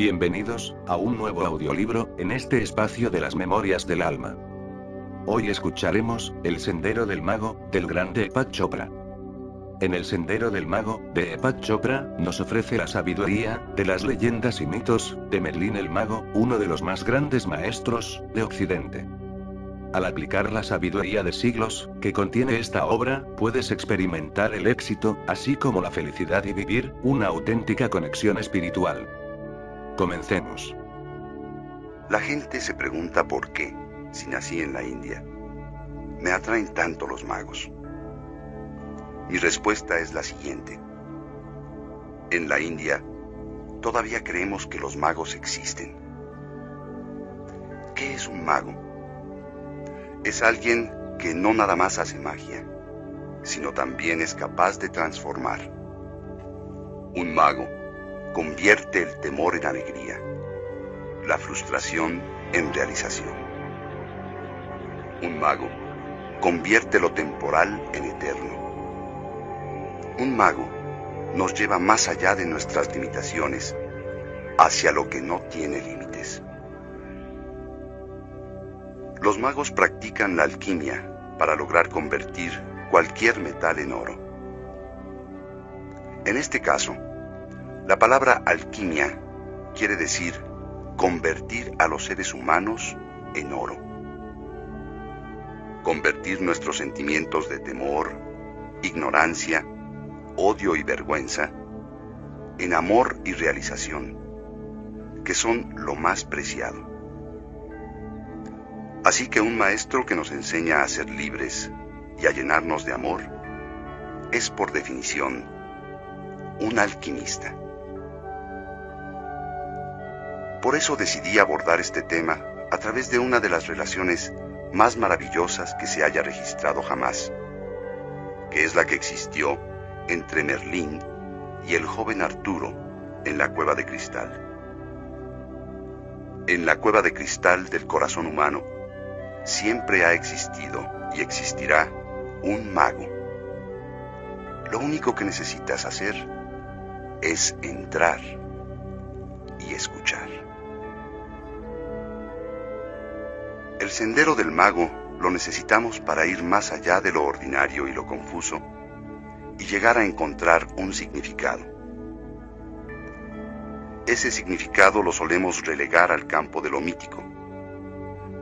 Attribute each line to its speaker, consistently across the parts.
Speaker 1: Bienvenidos a un nuevo audiolibro en este espacio de las memorias del alma. Hoy escucharemos El Sendero del Mago, del grande Epat Chopra. En El Sendero del Mago, de Epat Chopra, nos ofrece la sabiduría de las leyendas y mitos de Merlín el Mago, uno de los más grandes maestros de Occidente. Al aplicar la sabiduría de siglos que contiene esta obra, puedes experimentar el éxito, así como la felicidad y vivir una auténtica conexión espiritual. Comencemos.
Speaker 2: La gente se pregunta por qué, si nací en la India, me atraen tanto los magos. Mi respuesta es la siguiente. En la India, todavía creemos que los magos existen. ¿Qué es un mago? Es alguien que no nada más hace magia, sino también es capaz de transformar. Un mago convierte el temor en alegría, la frustración en realización. Un mago convierte lo temporal en eterno. Un mago nos lleva más allá de nuestras limitaciones, hacia lo que no tiene límites. Los magos practican la alquimia para lograr convertir cualquier metal en oro. En este caso, la palabra alquimia quiere decir convertir a los seres humanos en oro. Convertir nuestros sentimientos de temor, ignorancia, odio y vergüenza en amor y realización, que son lo más preciado. Así que un maestro que nos enseña a ser libres y a llenarnos de amor es por definición un alquimista. Por eso decidí abordar este tema a través de una de las relaciones más maravillosas que se haya registrado jamás, que es la que existió entre Merlín y el joven Arturo en la cueva de cristal. En la cueva de cristal del corazón humano siempre ha existido y existirá un mago. Lo único que necesitas hacer es entrar y escuchar. El sendero del mago lo necesitamos para ir más allá de lo ordinario y lo confuso y llegar a encontrar un significado. Ese significado lo solemos relegar al campo de lo mítico,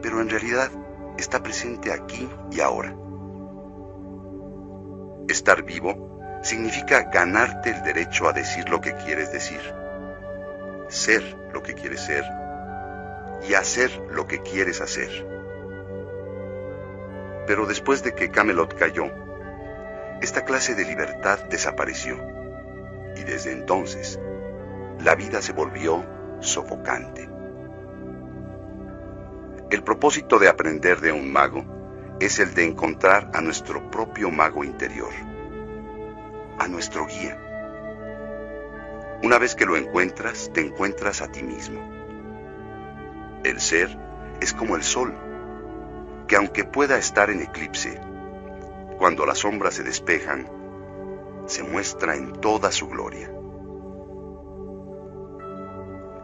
Speaker 2: pero en realidad está presente aquí y ahora. Estar vivo significa ganarte el derecho a decir lo que quieres decir, ser lo que quieres ser y hacer lo que quieres hacer. Pero después de que Camelot cayó, esta clase de libertad desapareció y desde entonces la vida se volvió sofocante. El propósito de aprender de un mago es el de encontrar a nuestro propio mago interior, a nuestro guía. Una vez que lo encuentras, te encuentras a ti mismo. El ser es como el sol, que aunque pueda estar en eclipse, cuando las sombras se despejan, se muestra en toda su gloria.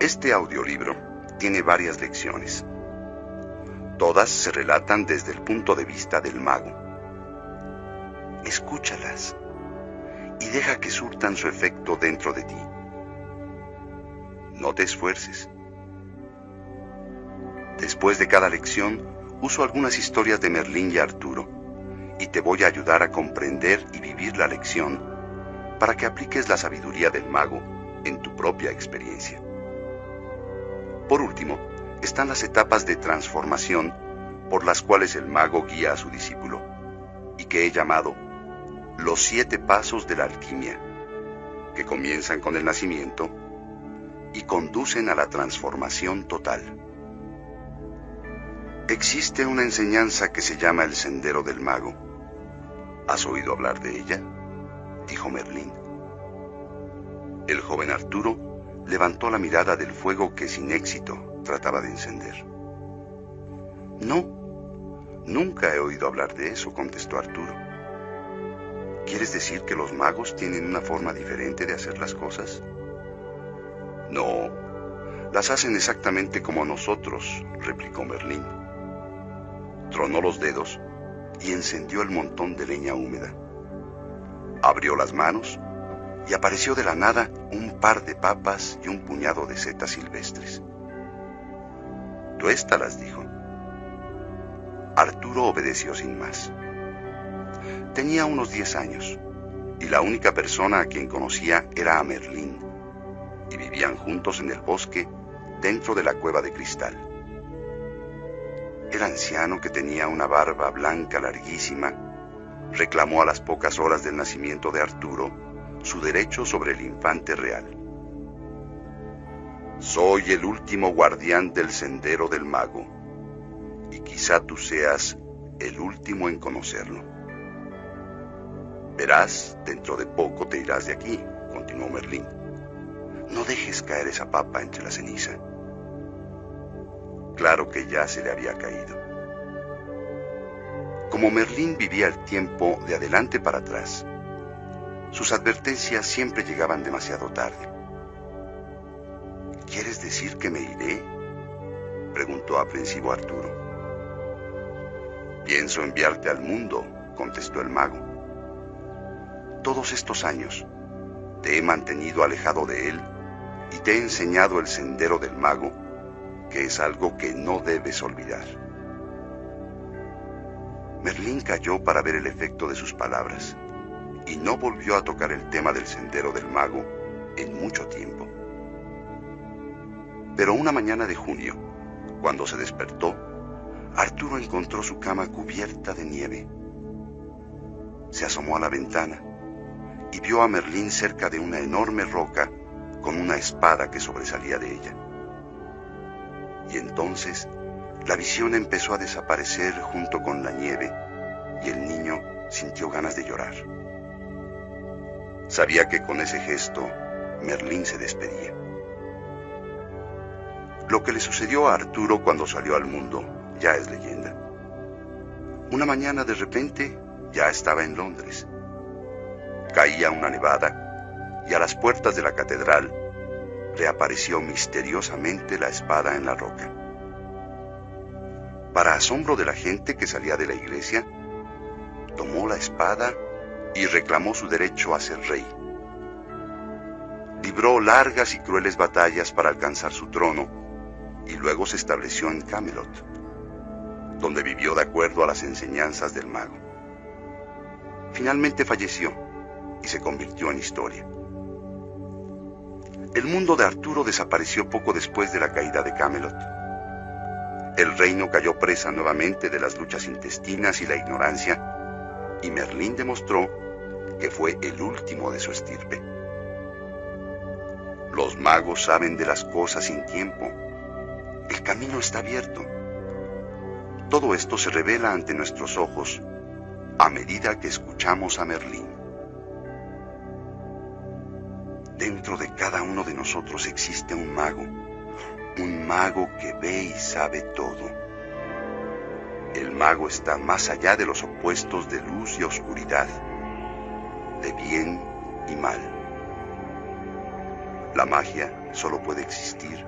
Speaker 2: Este audiolibro tiene varias lecciones. Todas se relatan desde el punto de vista del mago. Escúchalas y deja que surtan su efecto dentro de ti. No te esfuerces. Después de cada lección, uso algunas historias de Merlín y Arturo y te voy a ayudar a comprender y vivir la lección para que apliques la sabiduría del mago en tu propia experiencia. Por último, están las etapas de transformación por las cuales el mago guía a su discípulo y que he llamado los siete pasos de la alquimia, que comienzan con el nacimiento y conducen a la transformación total. Existe una enseñanza que se llama el Sendero del Mago. ¿Has oído hablar de ella? dijo Merlín. El joven Arturo levantó la mirada del fuego que sin éxito trataba de encender. No, nunca he oído hablar de eso, contestó Arturo. ¿Quieres decir que los magos tienen una forma diferente de hacer las cosas? No, Las hacen exactamente como nosotros, replicó Merlín. Tronó los dedos y encendió el montón de leña húmeda. Abrió las manos y apareció de la nada un par de papas y un puñado de setas silvestres. Tuéstalas, dijo. Arturo obedeció sin más. Tenía unos diez años y la única persona a quien conocía era a Merlín y vivían juntos en el bosque dentro de la cueva de cristal. El anciano, que tenía una barba blanca larguísima, reclamó a las pocas horas del nacimiento de Arturo su derecho sobre el infante real. Soy el último guardián del sendero del mago, y quizá tú seas el último en conocerlo. Verás, dentro de poco te irás de aquí, continuó Merlín. No dejes caer esa papa entre la ceniza. Claro que ya se le había caído. Como Merlín vivía el tiempo de adelante para atrás, sus advertencias siempre llegaban demasiado tarde. ¿Quieres decir que me iré? preguntó aprensivo Arturo. Pienso enviarte al mundo, contestó el mago. Todos estos años te he mantenido alejado de él y te he enseñado el sendero del mago, que es algo que no debes olvidar. Merlín cayó para ver el efecto de sus palabras y no volvió a tocar el tema del sendero del mago en mucho tiempo. Pero una mañana de junio, cuando se despertó, Arturo encontró su cama cubierta de nieve. Se asomó a la ventana y vio a Merlín cerca de una enorme roca con una espada que sobresalía de ella. Y entonces la visión empezó a desaparecer junto con la nieve y el niño sintió ganas de llorar. Sabía que con ese gesto Merlín se despedía. Lo que le sucedió a Arturo cuando salió al mundo ya es leyenda. Una mañana de repente ya estaba en Londres. Caía una nevada y a las puertas de la catedral reapareció misteriosamente la espada en la roca. Para asombro de la gente que salía de la iglesia, tomó la espada y reclamó su derecho a ser rey. Libró largas y crueles batallas para alcanzar su trono y luego se estableció en Camelot, donde vivió de acuerdo a las enseñanzas del mago. Finalmente falleció y se convirtió en historia. El mundo de Arturo desapareció poco después de la caída de Camelot. El reino cayó presa nuevamente de las luchas intestinas y la ignorancia, y Merlín demostró que fue el último de su estirpe. Los magos saben de las cosas sin tiempo el camino está abierto. Todo esto se revela ante nuestros ojos a medida que escuchamos a Merlín. Dentro de cada uno de nosotros existe un mago, un mago que ve y sabe todo. El mago está más allá de los opuestos de luz y oscuridad, de bien y mal. La magia solo puede existir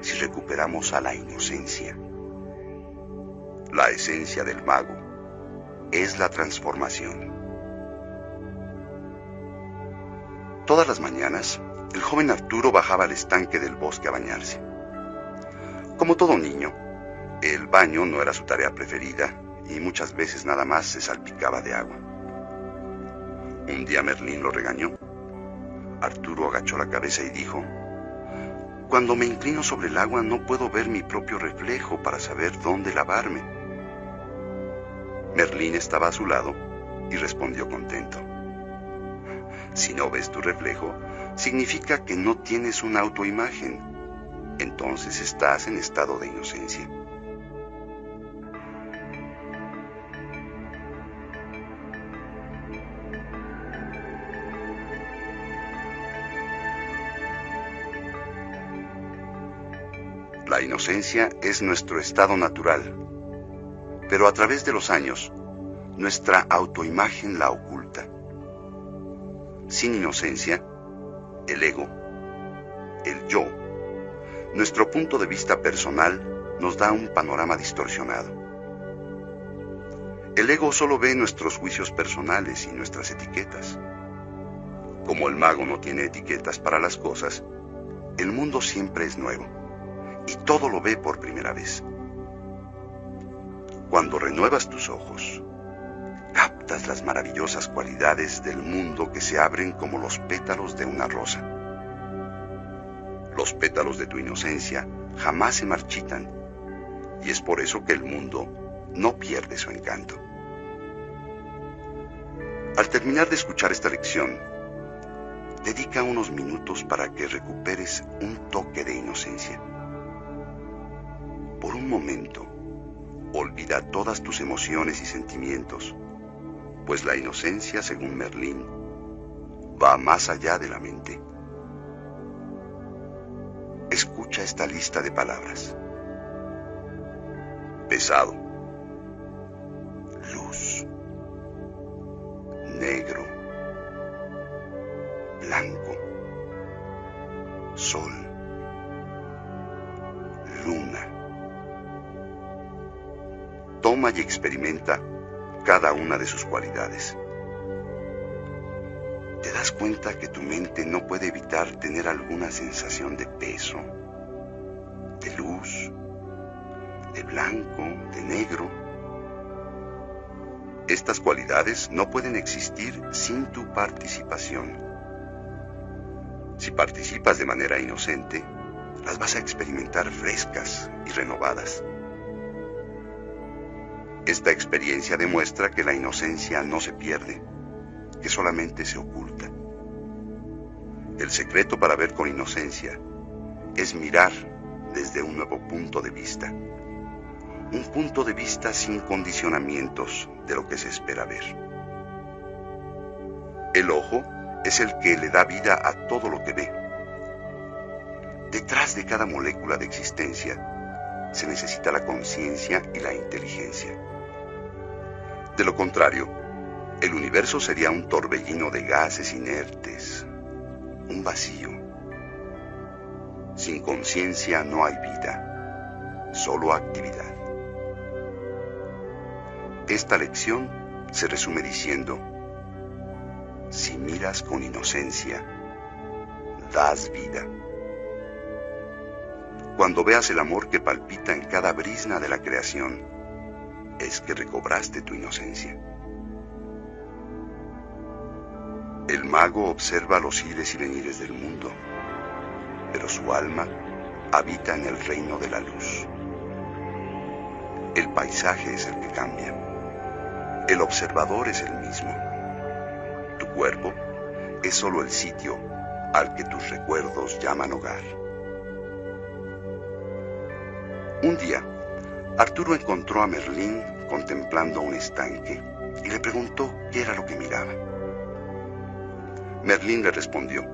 Speaker 2: si recuperamos a la inocencia. La esencia del mago es la transformación. Todas las mañanas, el joven Arturo bajaba al estanque del bosque a bañarse. Como todo niño, el baño no era su tarea preferida y muchas veces nada más se salpicaba de agua. Un día Merlín lo regañó. Arturo agachó la cabeza y dijo, cuando me inclino sobre el agua no puedo ver mi propio reflejo para saber dónde lavarme. Merlín estaba a su lado y respondió contento. Si no ves tu reflejo, significa que no tienes una autoimagen. Entonces estás en estado de inocencia. La inocencia es nuestro estado natural, pero a través de los años, nuestra autoimagen la oculta. Sin inocencia, el ego, el yo, nuestro punto de vista personal nos da un panorama distorsionado. El ego solo ve nuestros juicios personales y nuestras etiquetas. Como el mago no tiene etiquetas para las cosas, el mundo siempre es nuevo y todo lo ve por primera vez. Cuando renuevas tus ojos, captas las maravillosas cualidades del mundo que se abren como los pétalos de una rosa. Los pétalos de tu inocencia jamás se marchitan y es por eso que el mundo no pierde su encanto. Al terminar de escuchar esta lección, dedica unos minutos para que recuperes un toque de inocencia. Por un momento, olvida todas tus emociones y sentimientos, pues la inocencia, según Merlín, va más allá de la mente. Escucha esta lista de palabras. Pesado. Luz. Negro. Blanco. Sol. Luna toma y experimenta cada una de sus cualidades. Te das cuenta que tu mente no puede evitar tener alguna sensación de peso, de luz, de blanco, de negro. Estas cualidades no pueden existir sin tu participación. Si participas de manera inocente, las vas a experimentar frescas y renovadas. Esta experiencia demuestra que la inocencia no se pierde, que solamente se oculta. El secreto para ver con inocencia es mirar desde un nuevo punto de vista. Un punto de vista sin condicionamientos de lo que se espera ver. El ojo es el que le da vida a todo lo que ve. Detrás de cada molécula de existencia se necesita la conciencia y la inteligencia. De lo contrario, el universo sería un torbellino de gases inertes, un vacío. Sin conciencia no hay vida, solo actividad. Esta lección se resume diciendo, si miras con inocencia, das vida. Cuando veas el amor que palpita en cada brisna de la creación, es que recobraste tu inocencia. El mago observa los ires y venires del mundo, pero su alma habita en el reino de la luz. El paisaje es el que cambia. El observador es el mismo. Tu cuerpo es solo el sitio al que tus recuerdos llaman hogar. Un día, Arturo encontró a Merlín contemplando un estanque y le preguntó qué era lo que miraba. Merlín le respondió,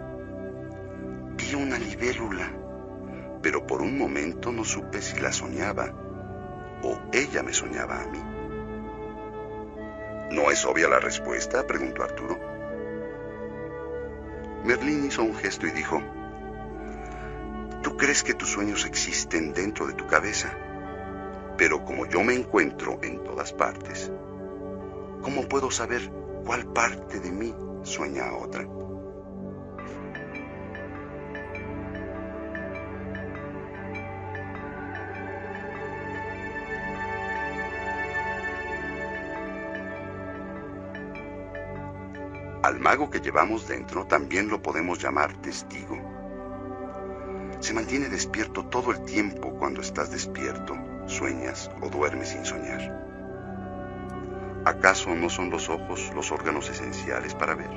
Speaker 2: vi una libélula, pero por un momento no supe si la soñaba o ella me soñaba a mí. ¿No es obvia la respuesta? preguntó Arturo. Merlín hizo un gesto y dijo, ¿tú crees que tus sueños existen dentro de tu cabeza? Pero como yo me encuentro en todas partes, ¿cómo puedo saber cuál parte de mí sueña a otra? Al mago que llevamos dentro también lo podemos llamar testigo. Se mantiene despierto todo el tiempo cuando estás despierto sueñas o duermes sin soñar. ¿Acaso no son los ojos los órganos esenciales para ver?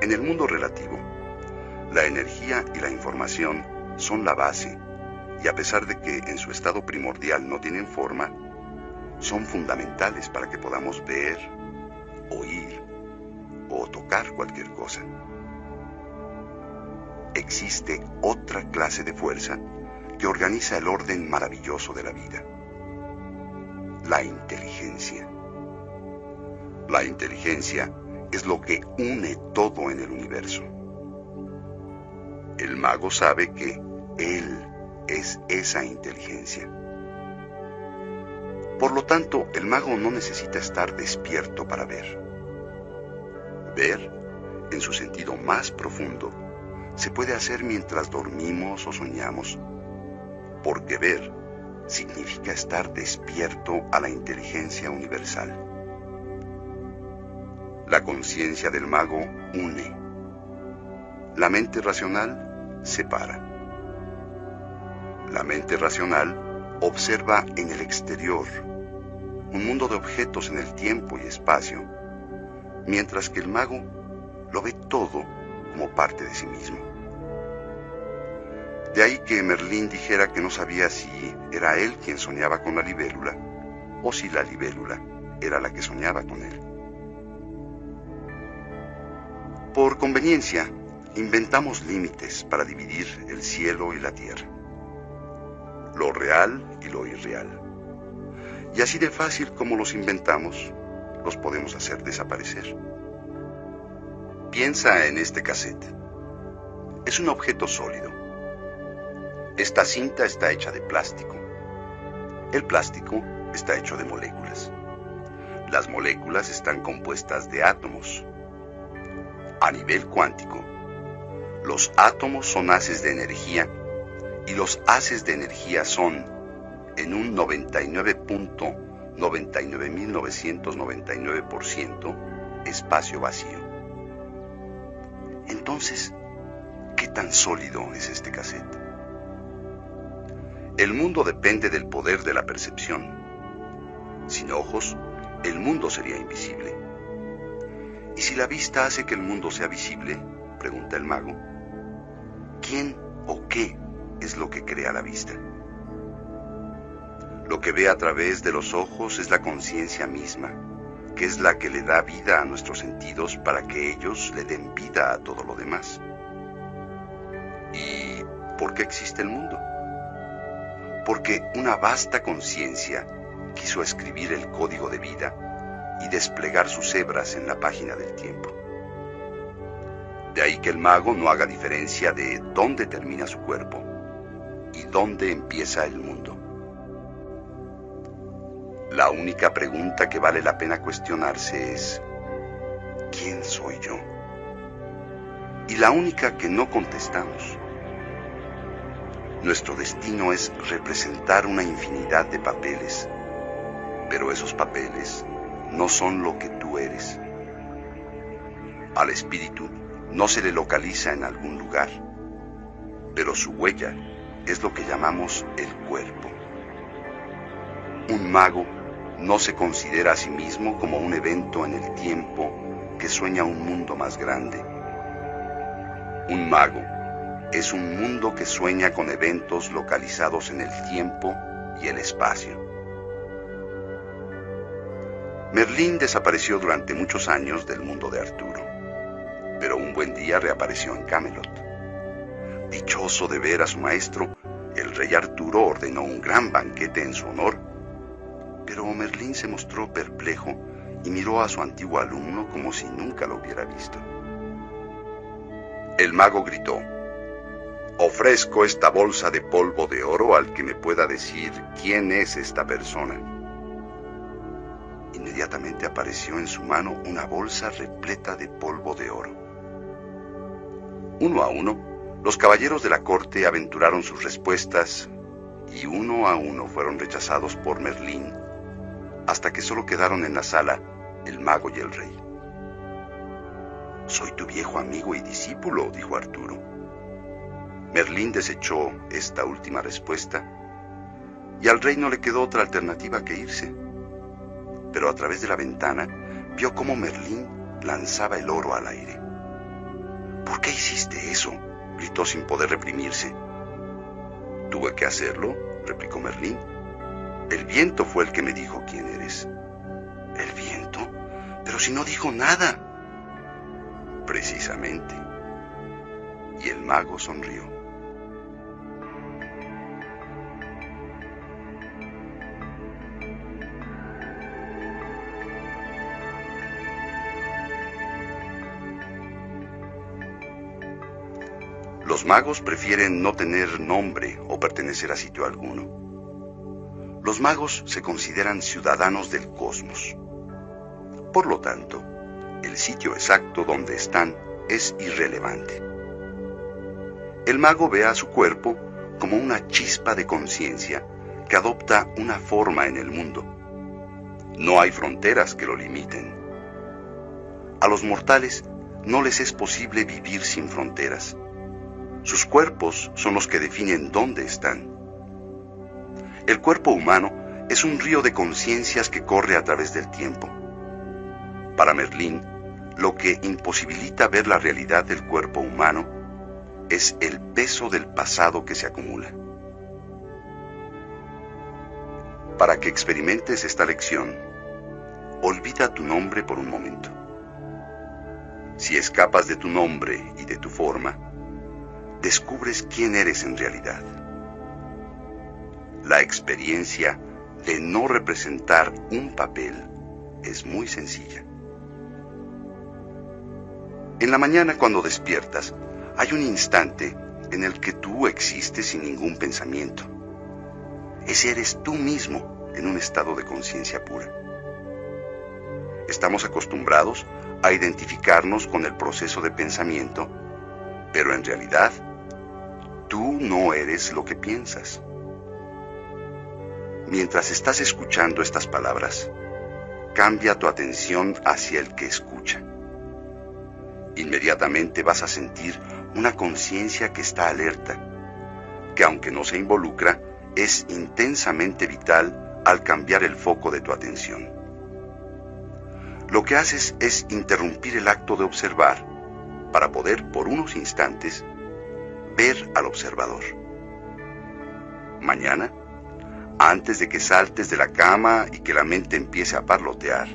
Speaker 2: En el mundo relativo, la energía y la información son la base y a pesar de que en su estado primordial no tienen forma, son fundamentales para que podamos ver, oír o tocar cualquier cosa. Existe otra clase de fuerza que organiza el orden maravilloso de la vida. La inteligencia. La inteligencia es lo que une todo en el universo. El mago sabe que Él es esa inteligencia. Por lo tanto, el mago no necesita estar despierto para ver. Ver, en su sentido más profundo, se puede hacer mientras dormimos o soñamos, porque ver significa estar despierto a la inteligencia universal. La conciencia del mago une. La mente racional separa. La mente racional observa en el exterior un mundo de objetos en el tiempo y espacio, mientras que el mago lo ve todo como parte de sí mismo. De ahí que Merlín dijera que no sabía si era él quien soñaba con la libélula o si la libélula era la que soñaba con él. Por conveniencia, inventamos límites para dividir el cielo y la tierra, lo real y lo irreal. Y así de fácil como los inventamos, los podemos hacer desaparecer. Piensa en este cassette. Es un objeto sólido. Esta cinta está hecha de plástico. El plástico está hecho de moléculas. Las moléculas están compuestas de átomos. A nivel cuántico, los átomos son haces de energía y los haces de energía son, en un 99.999.999%, espacio vacío. Entonces, ¿qué tan sólido es este cassette? El mundo depende del poder de la percepción. Sin ojos, el mundo sería invisible. ¿Y si la vista hace que el mundo sea visible? pregunta el mago. ¿Quién o qué es lo que crea la vista? Lo que ve a través de los ojos es la conciencia misma, que es la que le da vida a nuestros sentidos para que ellos le den vida a todo lo demás. ¿Y por qué existe el mundo? Porque una vasta conciencia quiso escribir el código de vida y desplegar sus hebras en la página del tiempo. De ahí que el mago no haga diferencia de dónde termina su cuerpo y dónde empieza el mundo. La única pregunta que vale la pena cuestionarse es, ¿quién soy yo? Y la única que no contestamos. Nuestro destino es representar una infinidad de papeles, pero esos papeles no son lo que tú eres. Al espíritu no se le localiza en algún lugar, pero su huella es lo que llamamos el cuerpo. Un mago no se considera a sí mismo como un evento en el tiempo que sueña un mundo más grande. Un mago es un mundo que sueña con eventos localizados en el tiempo y el espacio. Merlín desapareció durante muchos años del mundo de Arturo, pero un buen día reapareció en Camelot. Dichoso de ver a su maestro, el rey Arturo ordenó un gran banquete en su honor pero Merlín se mostró perplejo y miró a su antiguo alumno como si nunca lo hubiera visto. El mago gritó, Ofrezco esta bolsa de polvo de oro al que me pueda decir quién es esta persona. Inmediatamente apareció en su mano una bolsa repleta de polvo de oro. Uno a uno, los caballeros de la corte aventuraron sus respuestas y uno a uno fueron rechazados por Merlín hasta que solo quedaron en la sala el mago y el rey. Soy tu viejo amigo y discípulo, dijo Arturo. Merlín desechó esta última respuesta y al rey no le quedó otra alternativa que irse. Pero a través de la ventana vio cómo Merlín lanzaba el oro al aire. ¿Por qué hiciste eso? gritó sin poder reprimirse. Tuve que hacerlo, replicó Merlín el viento fue el que me dijo quién eres. ¿El viento? Pero si no dijo nada. Precisamente. Y el mago sonrió. Los magos prefieren no tener nombre o pertenecer a sitio alguno. Los magos se consideran ciudadanos del cosmos. Por lo tanto, el sitio exacto donde están es irrelevante. El mago ve a su cuerpo como una chispa de conciencia que adopta una forma en el mundo. No hay fronteras que lo limiten. A los mortales no les es posible vivir sin fronteras. Sus cuerpos son los que definen dónde están. El cuerpo humano es un río de conciencias que corre a través del tiempo. Para Merlín, lo que imposibilita ver la realidad del cuerpo humano es el peso del pasado que se acumula. Para que experimentes esta lección, olvida tu nombre por un momento. Si escapas de tu nombre y de tu forma, descubres quién eres en realidad. La experiencia de no representar un papel es muy sencilla. En la mañana cuando despiertas, hay un instante en el que tú existes sin ningún pensamiento. Ese eres tú mismo en un estado de conciencia pura. Estamos acostumbrados a identificarnos con el proceso de pensamiento, pero en realidad tú no eres lo que piensas. Mientras estás escuchando estas palabras, cambia tu atención hacia el que escucha. Inmediatamente vas a sentir una conciencia que está alerta, que aunque no se involucra, es intensamente vital al cambiar el foco de tu atención. Lo que haces es interrumpir el acto de observar para poder por unos instantes ver al observador. Mañana, antes de que saltes de la cama y que la mente empiece a parlotear,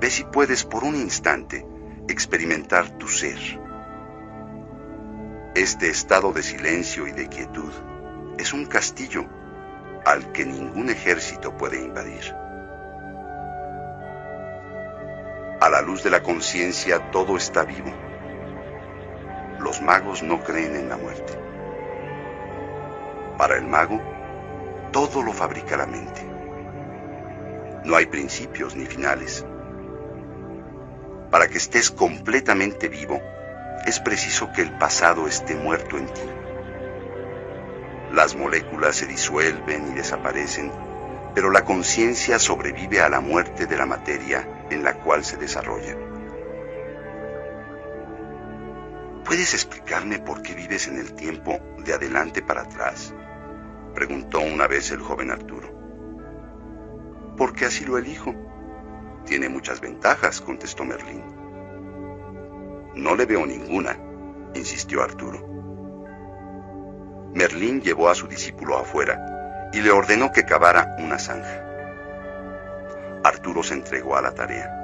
Speaker 2: ve si puedes por un instante experimentar tu ser. Este estado de silencio y de quietud es un castillo al que ningún ejército puede invadir. A la luz de la conciencia todo está vivo. Los magos no creen en la muerte. Para el mago, todo lo fabrica la mente. No hay principios ni finales. Para que estés completamente vivo, es preciso que el pasado esté muerto en ti. Las moléculas se disuelven y desaparecen, pero la conciencia sobrevive a la muerte de la materia en la cual se desarrolla. ¿Puedes explicarme por qué vives en el tiempo de adelante para atrás? preguntó una vez el joven Arturo. Porque así lo elijo, tiene muchas ventajas, contestó Merlín. No le veo ninguna, insistió Arturo. Merlín llevó a su discípulo afuera y le ordenó que cavara una zanja. Arturo se entregó a la tarea.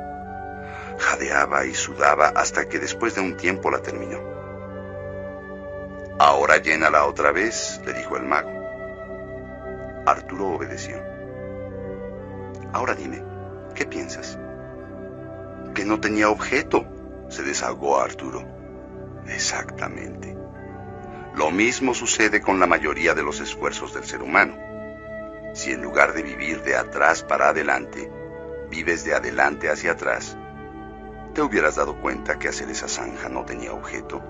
Speaker 2: Jadeaba y sudaba hasta que después de un tiempo la terminó. Ahora llénala otra vez, le dijo el mago. Arturo obedeció. Ahora dime, ¿Qué piensas? Que no tenía objeto, se desahogó Arturo. Exactamente. Lo mismo sucede con la mayoría de los esfuerzos del ser humano. Si en lugar de vivir de atrás para adelante, vives de adelante hacia atrás, te hubieras dado cuenta que hacer esa zanja no tenía objeto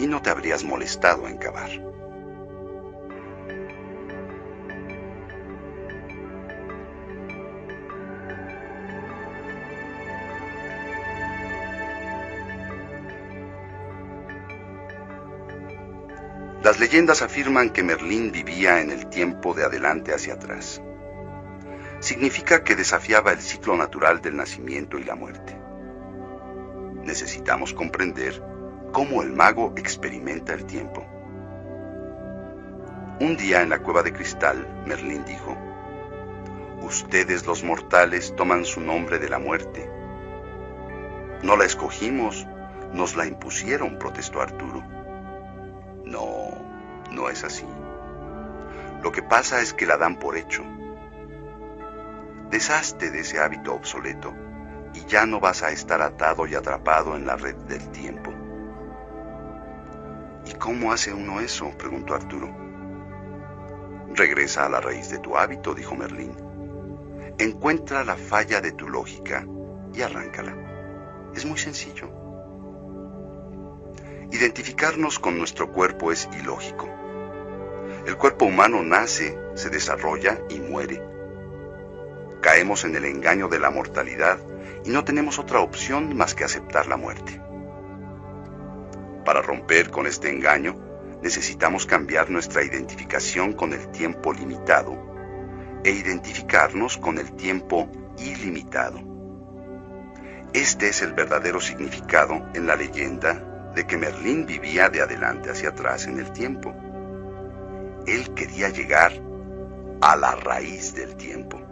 Speaker 2: y no te habrías molestado en cavar. Las leyendas afirman que Merlín vivía en el tiempo de adelante hacia atrás. Significa que desafiaba el ciclo natural del nacimiento y la muerte. Necesitamos comprender cómo el mago experimenta el tiempo. Un día en la cueva de cristal, Merlín dijo, Ustedes los mortales toman su nombre de la muerte. No la escogimos, nos la impusieron, protestó Arturo. No, no es así. Lo que pasa es que la dan por hecho. Deshazte de ese hábito obsoleto y ya no vas a estar atado y atrapado en la red del tiempo. ¿Y cómo hace uno eso? preguntó Arturo. Regresa a la raíz de tu hábito, dijo Merlín. Encuentra la falla de tu lógica y arráncala. Es muy sencillo. Identificarnos con nuestro cuerpo es ilógico. El cuerpo humano nace, se desarrolla y muere. Caemos en el engaño de la mortalidad y no tenemos otra opción más que aceptar la muerte. Para romper con este engaño, necesitamos cambiar nuestra identificación con el tiempo limitado e identificarnos con el tiempo ilimitado. Este es el verdadero significado en la leyenda de que Merlín vivía de adelante hacia atrás en el tiempo. Él quería llegar a la raíz del tiempo.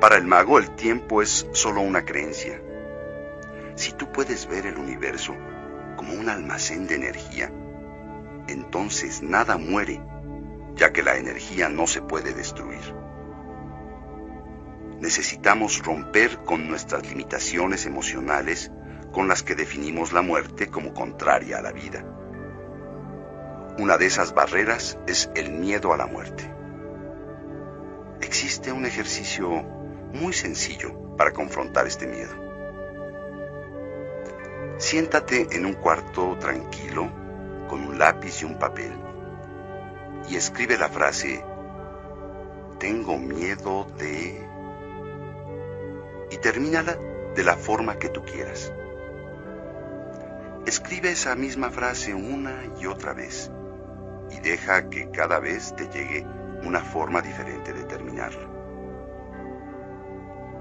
Speaker 2: Para el mago el tiempo es solo una creencia, si tú puedes ver el universo como un almacén de energía, entonces nada muere, ya que la energía no se puede destruir. Necesitamos romper con nuestras limitaciones emocionales con las que definimos la muerte como contraria a la vida. Una de esas barreras es el miedo a la muerte. Existe un ejercicio muy sencillo para confrontar este miedo. Siéntate en un cuarto tranquilo con un lápiz y un papel y escribe la frase, tengo miedo de... y termínala de la forma que tú quieras. Escribe esa misma frase una y otra vez y deja que cada vez te llegue una forma diferente de terminarla.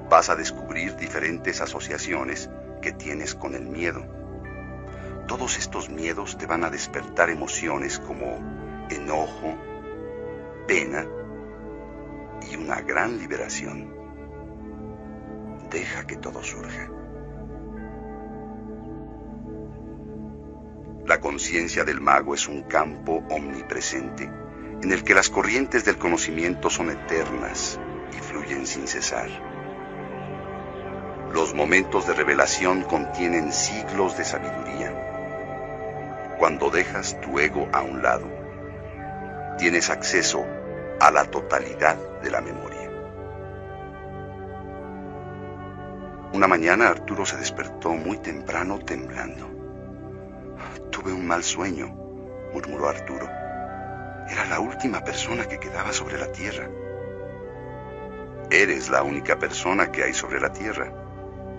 Speaker 2: Vas a descubrir diferentes asociaciones que tienes con el miedo. Todos estos miedos te van a despertar emociones como enojo, pena y una gran liberación. Deja que todo surja. La conciencia del mago es un campo omnipresente en el que las corrientes del conocimiento son eternas y fluyen sin cesar. Los momentos de revelación contienen siglos de sabiduría. Cuando dejas tu ego a un lado, tienes acceso a la totalidad de la memoria. Una mañana Arturo se despertó muy temprano temblando. Tuve un mal sueño, murmuró Arturo. Era la última persona que quedaba sobre la tierra. Eres la única persona que hay sobre la tierra,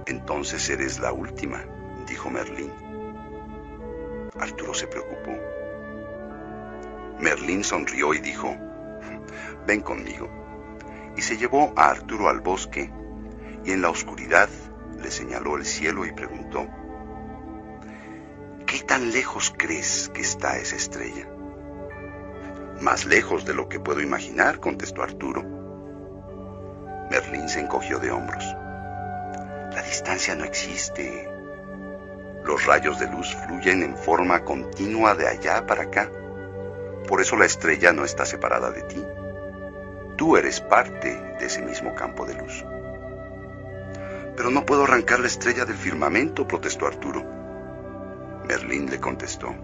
Speaker 2: entonces eres la última, dijo Merlín. Arturo se preocupó. Merlín sonrió y dijo, ven conmigo. Y se llevó a Arturo al bosque y en la oscuridad le señaló el cielo y preguntó, ¿qué tan lejos crees que está esa estrella? Más lejos de lo que puedo imaginar, contestó Arturo. Merlín se encogió de hombros. La distancia no existe. Los rayos de luz fluyen en forma continua de allá para acá. Por eso la estrella no está separada de ti. Tú eres parte de ese mismo campo de luz. Pero no puedo arrancar la estrella del firmamento, protestó Arturo. Merlín le contestó.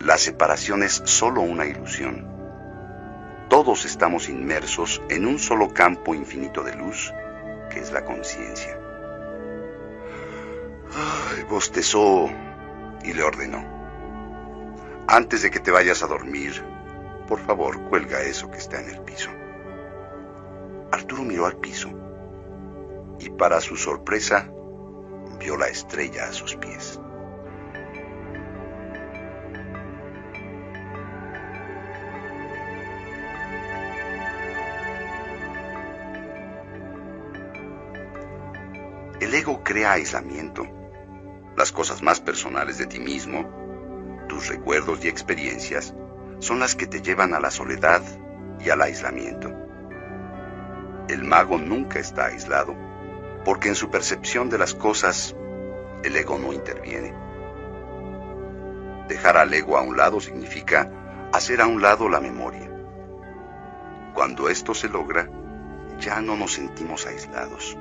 Speaker 2: La separación es solo una ilusión. Todos estamos inmersos en un solo campo infinito de luz es la conciencia. Bostezó y le ordenó. Antes de que te vayas a dormir, por favor, cuelga eso que está en el piso. Arturo miró al piso y para su sorpresa vio la estrella a sus pies. El ego crea aislamiento. Las cosas más personales de ti mismo, tus recuerdos y experiencias, son las que te llevan a la soledad y al aislamiento. El mago nunca está aislado, porque en su percepción de las cosas, el ego no interviene. Dejar al ego a un lado significa hacer a un lado la memoria. Cuando esto se logra, ya no nos sentimos aislados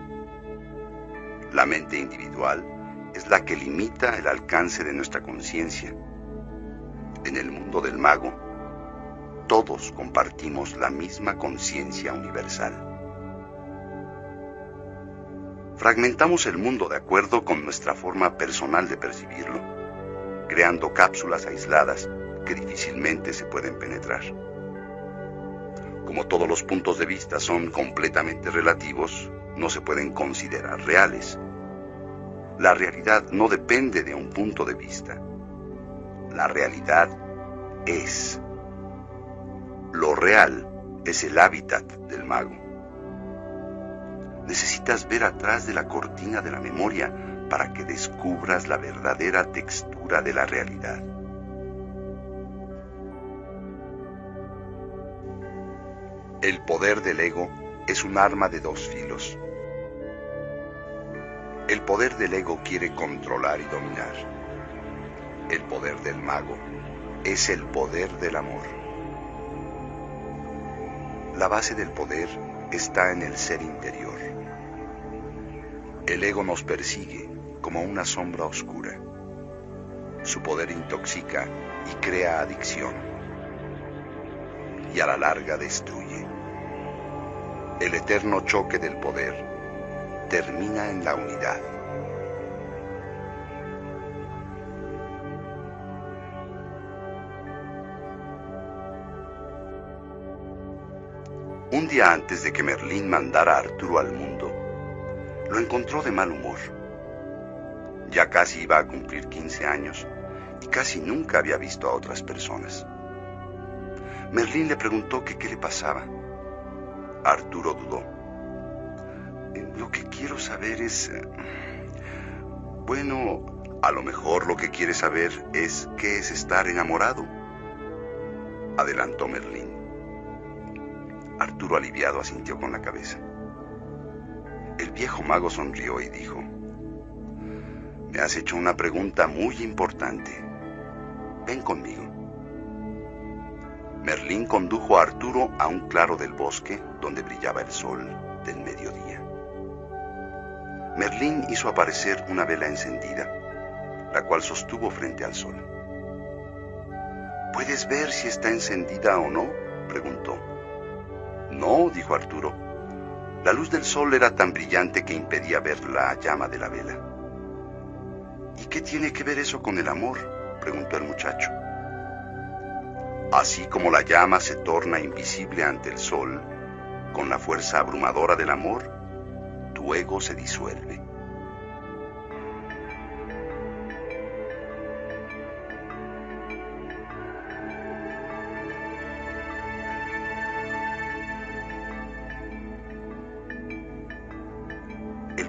Speaker 2: la mente individual es la que limita el alcance de nuestra conciencia. En el mundo del mago, todos compartimos la misma conciencia universal. Fragmentamos el mundo de acuerdo con nuestra forma personal de percibirlo, creando cápsulas aisladas que difícilmente se pueden penetrar. Como todos los puntos de vista son completamente relativos, no se pueden considerar reales. La realidad no depende de un punto de vista. La realidad es. Lo real es el hábitat del mago. Necesitas ver atrás de la cortina de la memoria para que descubras la verdadera textura de la realidad. El poder del ego es un arma de dos filos. El poder del ego quiere controlar y dominar. El poder del mago es el poder del amor. La base del poder está en el ser interior. El ego nos persigue como una sombra oscura. Su poder intoxica y crea adicción. Y a la larga destruye. El eterno choque del poder termina en la unidad. Un día antes de que Merlín mandara a Arturo al mundo, lo encontró de mal humor. Ya casi iba a cumplir 15 años y casi nunca había visto a otras personas. Merlín le preguntó que qué le pasaba. Arturo dudó. Lo que quiero saber es... Eh, bueno, a lo mejor lo que quiere saber es qué es estar enamorado. Adelantó Merlín. Arturo aliviado asintió con la cabeza. El viejo mago sonrió y dijo, Me has hecho una pregunta muy importante. Ven conmigo. Merlín condujo a Arturo a un claro del bosque donde brillaba el sol del mediodía. Merlín hizo aparecer una vela encendida, la cual sostuvo frente al sol. ¿Puedes ver si está encendida o no? preguntó. No, dijo Arturo. La luz del sol era tan brillante que impedía ver la llama de la vela. ¿Y qué tiene que ver eso con el amor? preguntó el muchacho. Así como la llama se torna invisible ante el sol, con la fuerza abrumadora del amor, tu ego se disuelve.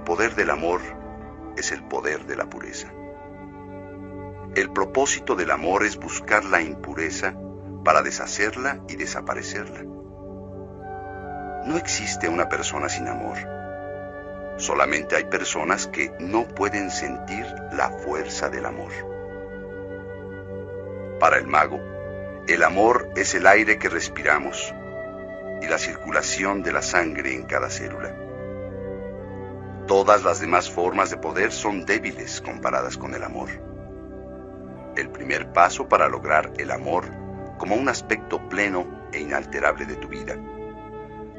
Speaker 2: poder del amor es el poder de la pureza. El propósito del amor es buscar la impureza para deshacerla y desaparecerla. No existe una persona sin amor. Solamente hay personas que no pueden sentir la fuerza del amor. Para el mago, el amor es el aire que respiramos y la circulación de la sangre en cada célula. Todas las demás formas de poder son débiles comparadas con el amor. El primer paso para lograr el amor como un aspecto pleno e inalterable de tu vida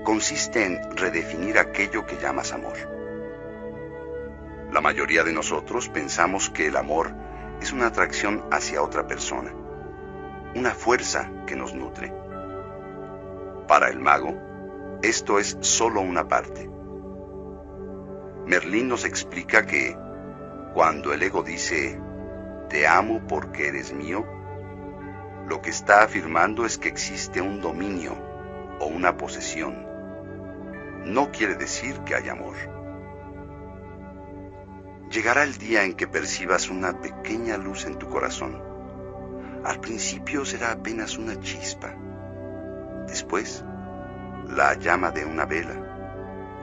Speaker 2: consiste en redefinir aquello que llamas amor. La mayoría de nosotros pensamos que el amor es una atracción hacia otra persona, una fuerza que nos nutre. Para el mago, esto es solo una parte. Merlín nos explica que cuando el ego dice, te amo porque eres mío, lo que está afirmando es que existe un dominio o una posesión. No quiere decir que hay amor. Llegará el día en que percibas una pequeña luz en tu corazón. Al principio será apenas una chispa. Después, la llama de una vela.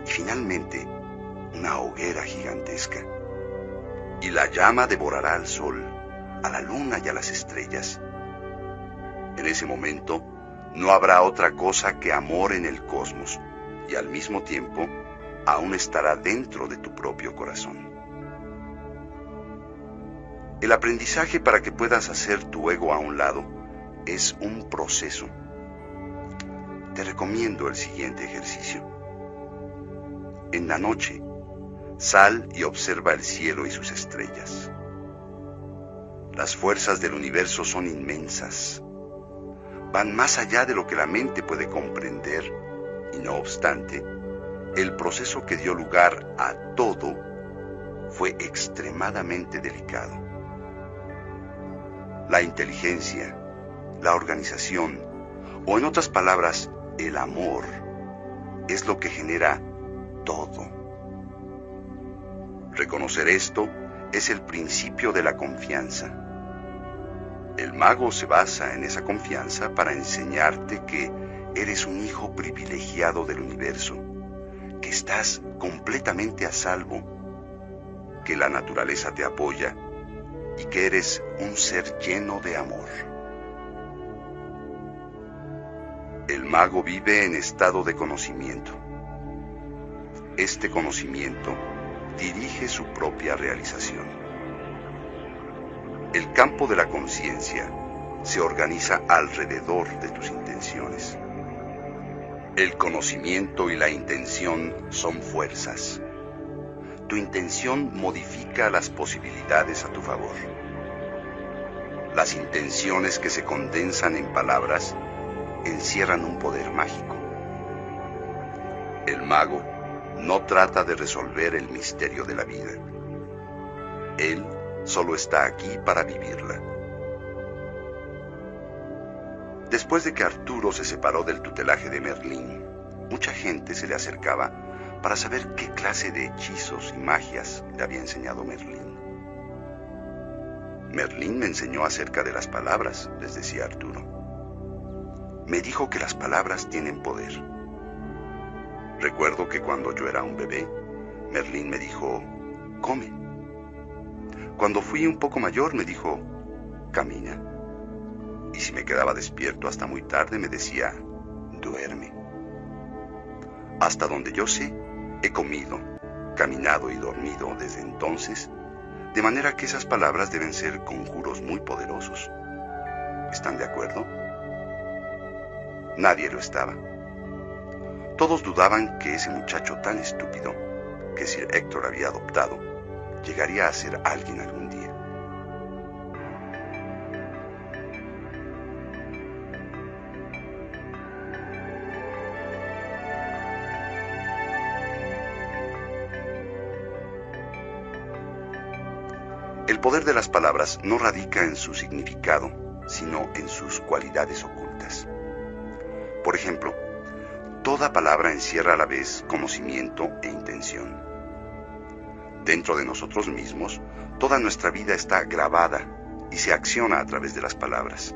Speaker 2: Y finalmente, una hoguera gigantesca. Y la llama devorará al sol, a la luna y a las estrellas. En ese momento no habrá otra cosa que amor en el cosmos y al mismo tiempo aún estará dentro de tu propio corazón. El aprendizaje para que puedas hacer tu ego a un lado es un proceso. Te recomiendo el siguiente ejercicio. En la noche, sal y observa el cielo y sus estrellas. Las fuerzas del universo son inmensas. Van más allá de lo que la mente puede comprender y no obstante, el proceso que dio lugar a todo fue extremadamente delicado. La inteligencia, la organización, o en otras palabras, el amor, es lo que genera todo. Reconocer esto es el principio de la confianza. El mago se basa en esa confianza para enseñarte que eres un hijo privilegiado del universo, que estás completamente a salvo, que la naturaleza te apoya y que eres un ser lleno de amor. El mago vive en estado de conocimiento. Este conocimiento dirige su propia realización. El campo de la conciencia se organiza alrededor de tus intenciones. El conocimiento y la intención son fuerzas. Tu intención modifica las posibilidades a tu favor. Las intenciones que se condensan en palabras encierran un poder mágico. El mago no trata de resolver el misterio de la vida. Él solo está aquí para vivirla. Después de que Arturo se separó del tutelaje de Merlín, mucha gente se le acercaba para saber qué clase de hechizos y magias le había enseñado Merlín. Merlín me enseñó acerca de las palabras, les decía Arturo. Me dijo que las palabras tienen poder. Recuerdo que cuando yo era un bebé, Merlín me dijo, come. Cuando fui un poco mayor me dijo, camina y si me quedaba despierto hasta muy tarde me decía, duerme. Hasta donde yo sé, he comido, caminado y dormido desde entonces, de manera que esas palabras deben ser conjuros muy poderosos. ¿Están de acuerdo? Nadie lo estaba. Todos dudaban que ese muchacho tan estúpido, que Sir Héctor había adoptado, llegaría a ser alguien algún día. El poder de las palabras no radica en su significado, sino en sus cualidades ocultas. Por ejemplo, toda palabra encierra a la vez conocimiento e intención. Dentro de nosotros mismos, toda nuestra vida está grabada y se acciona a través de las palabras.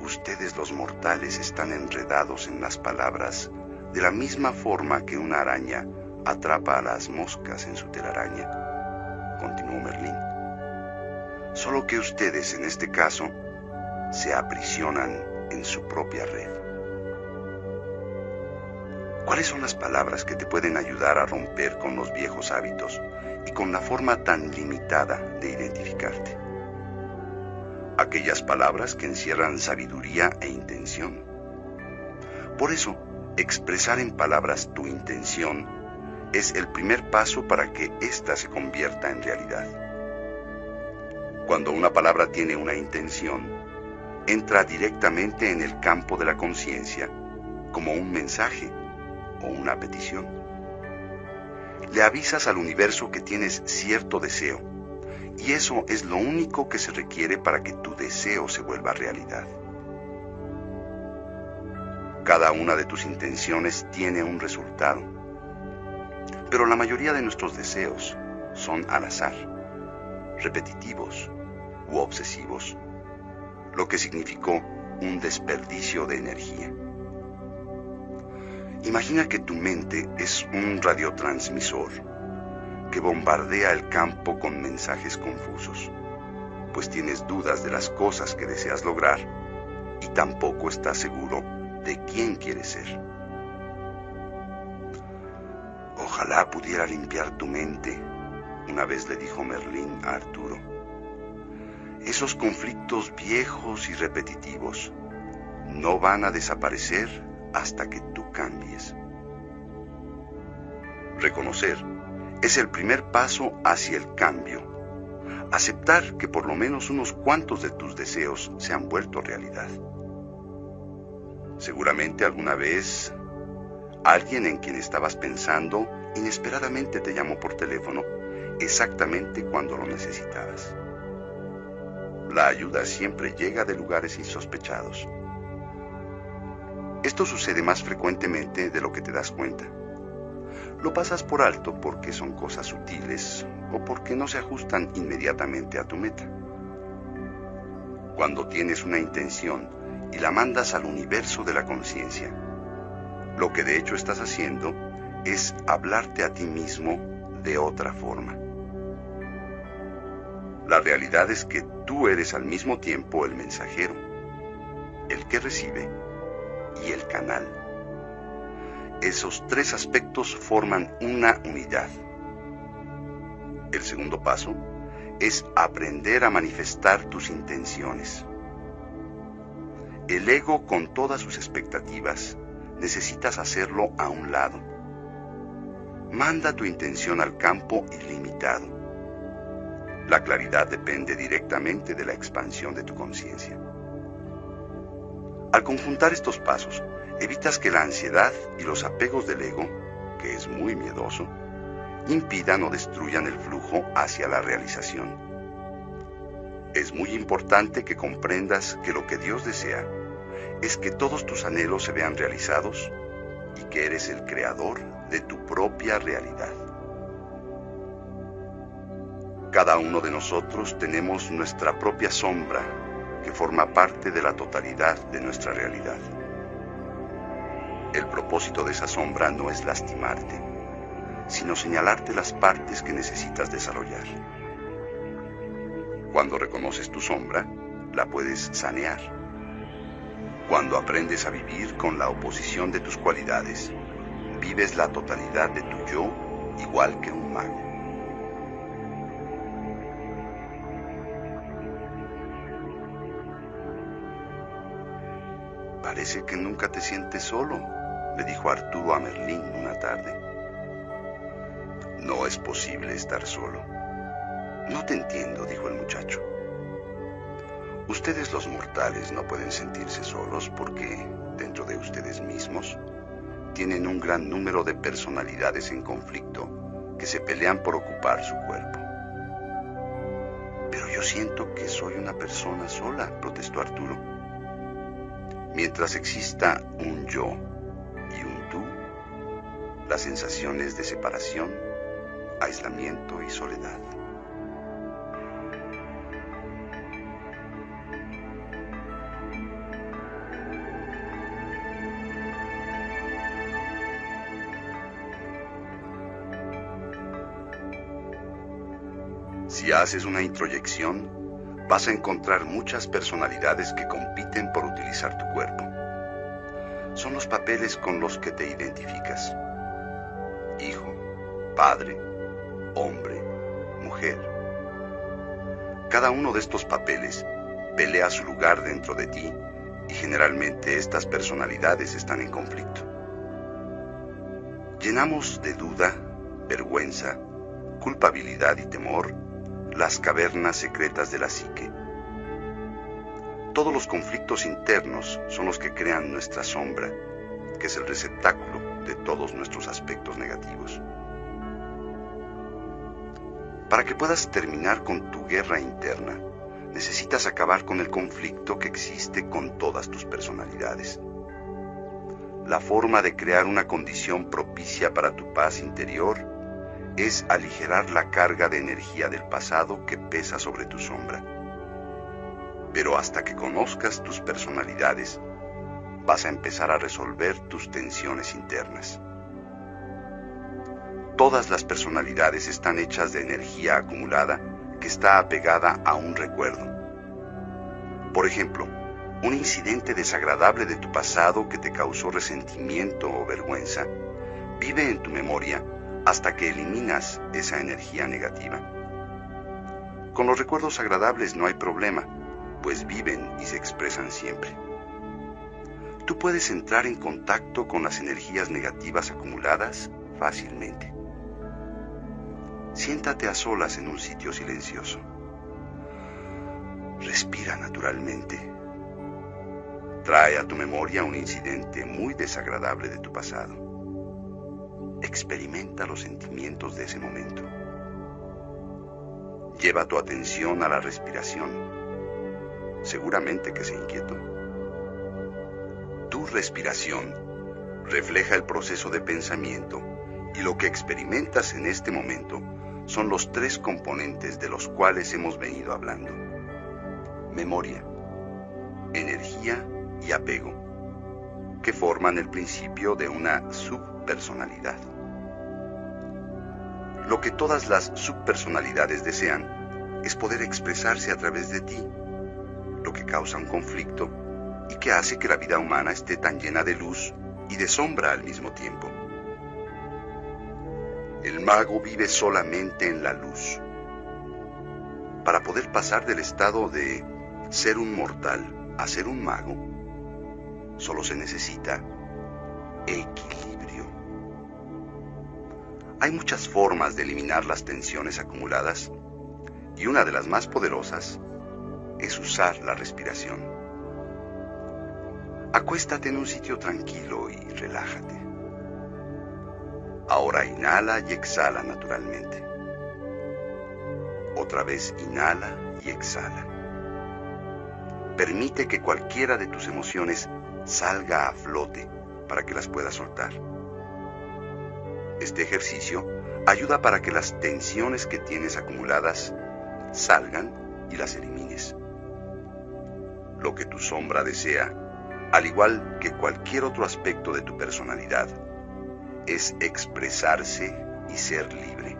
Speaker 2: Ustedes los mortales están enredados en las palabras de la misma forma que una araña atrapa a las moscas en su telaraña continuó Merlín. Solo que ustedes, en este caso, se aprisionan en su propia red. ¿Cuáles son las palabras que te pueden ayudar a romper con los viejos hábitos y con la forma tan limitada de identificarte? Aquellas palabras que encierran sabiduría e intención. Por eso, expresar en palabras tu intención es el primer paso para que ésta se convierta en realidad. Cuando una palabra tiene una intención, entra directamente en el campo de la conciencia como un mensaje o una petición. Le avisas al universo que tienes cierto deseo y eso es lo único que se requiere para que tu deseo se vuelva realidad. Cada una de tus intenciones tiene un resultado pero la mayoría de nuestros deseos son al azar, repetitivos u obsesivos, lo que significó un desperdicio de energía. Imagina que tu mente es un radiotransmisor que bombardea el campo con mensajes confusos, pues tienes dudas de las cosas que deseas lograr y tampoco estás seguro de quién quieres ser. Ojalá pudiera limpiar tu mente una vez le dijo Merlín a Arturo. Esos conflictos viejos y repetitivos no van a desaparecer hasta que tú cambies. Reconocer es el primer paso hacia el cambio. Aceptar que por lo menos unos cuantos de tus deseos se han vuelto realidad. Seguramente alguna vez alguien en quien estabas pensando inesperadamente te llamó por teléfono exactamente cuando lo necesitabas. La ayuda siempre llega de lugares insospechados. Esto sucede más frecuentemente de lo que te das cuenta. Lo pasas por alto porque son cosas sutiles o porque no se ajustan inmediatamente a tu meta. Cuando tienes una intención y la mandas al universo de la conciencia, lo que de hecho estás haciendo es hablarte a ti mismo de otra forma. La realidad es que tú eres al mismo tiempo el mensajero, el que recibe y el canal. Esos tres aspectos forman una unidad. El segundo paso es aprender a manifestar tus intenciones. El ego con todas sus expectativas necesitas hacerlo a un lado. Manda tu intención al campo ilimitado. La claridad depende directamente de la expansión de tu conciencia. Al conjuntar estos pasos, evitas que la ansiedad y los apegos del ego, que es muy miedoso, impidan o destruyan el flujo hacia la realización. Es muy importante que comprendas que lo que Dios desea es que todos tus anhelos se vean realizados y que eres el creador de tu propia realidad. Cada uno de nosotros tenemos nuestra propia sombra que forma parte de la totalidad de nuestra realidad. El propósito de esa sombra no es lastimarte, sino señalarte las partes que necesitas desarrollar. Cuando reconoces tu sombra, la puedes sanear. Cuando aprendes a vivir con la oposición de tus cualidades, vives la totalidad de tu yo igual que un mago. Parece que nunca te sientes solo, le dijo Arturo a Merlín una tarde. No es posible estar solo. No te entiendo, dijo el muchacho. Ustedes los mortales no pueden sentirse solos porque, dentro de ustedes mismos, tienen un gran número de personalidades en conflicto que se pelean por ocupar su cuerpo. Pero yo siento que soy una persona sola, protestó Arturo. Mientras exista un yo y un tú, las sensaciones de separación, aislamiento y soledad. Si haces una introyección, vas a encontrar muchas personalidades que compiten por utilizar tu cuerpo. Son los papeles con los que te identificas. Hijo, padre, hombre, mujer. Cada uno de estos papeles pelea su lugar dentro de ti y generalmente estas personalidades están en conflicto. Llenamos de duda, vergüenza, culpabilidad y temor las cavernas secretas de la psique. Todos los conflictos internos son los que crean nuestra sombra, que es el receptáculo de todos nuestros aspectos negativos. Para que puedas terminar con tu guerra interna, necesitas acabar con el conflicto que existe con todas tus personalidades. La forma de crear una condición propicia para tu paz interior es aligerar la carga de energía del pasado que pesa sobre tu sombra. Pero hasta que conozcas tus personalidades, vas a empezar a resolver tus tensiones internas. Todas las personalidades están hechas de energía acumulada que está apegada a un recuerdo. Por ejemplo, un incidente desagradable de tu pasado que te causó resentimiento o vergüenza vive en tu memoria hasta que eliminas esa energía negativa. Con los recuerdos agradables no hay problema, pues viven y se expresan siempre. Tú puedes entrar en contacto con las energías negativas acumuladas fácilmente. Siéntate a solas en un sitio silencioso. Respira naturalmente. Trae a tu memoria un incidente muy desagradable de tu pasado. Experimenta los sentimientos de ese momento. Lleva tu atención a la respiración. Seguramente que se inquietó. Tu respiración refleja el proceso de pensamiento y lo que experimentas en este momento son los tres componentes de los cuales hemos venido hablando. Memoria, energía y apego, que forman el principio de una subpersonalidad. Lo que todas las subpersonalidades desean es poder expresarse a través de ti, lo que causa un conflicto y que hace que la vida humana esté tan llena de luz y de sombra al mismo tiempo. El mago vive solamente en la luz. Para poder pasar del estado de ser un mortal a ser un mago, solo se necesita equilibrio. Hay muchas formas de eliminar las tensiones acumuladas y una de las más poderosas es usar la respiración. Acuéstate en un sitio tranquilo y relájate. Ahora inhala y exhala naturalmente. Otra vez inhala y exhala. Permite que cualquiera de tus emociones salga a flote para que las puedas soltar. Este ejercicio ayuda para que las tensiones que tienes acumuladas salgan y las elimines. Lo que tu sombra desea, al igual que cualquier otro aspecto de tu personalidad, es expresarse y ser libre.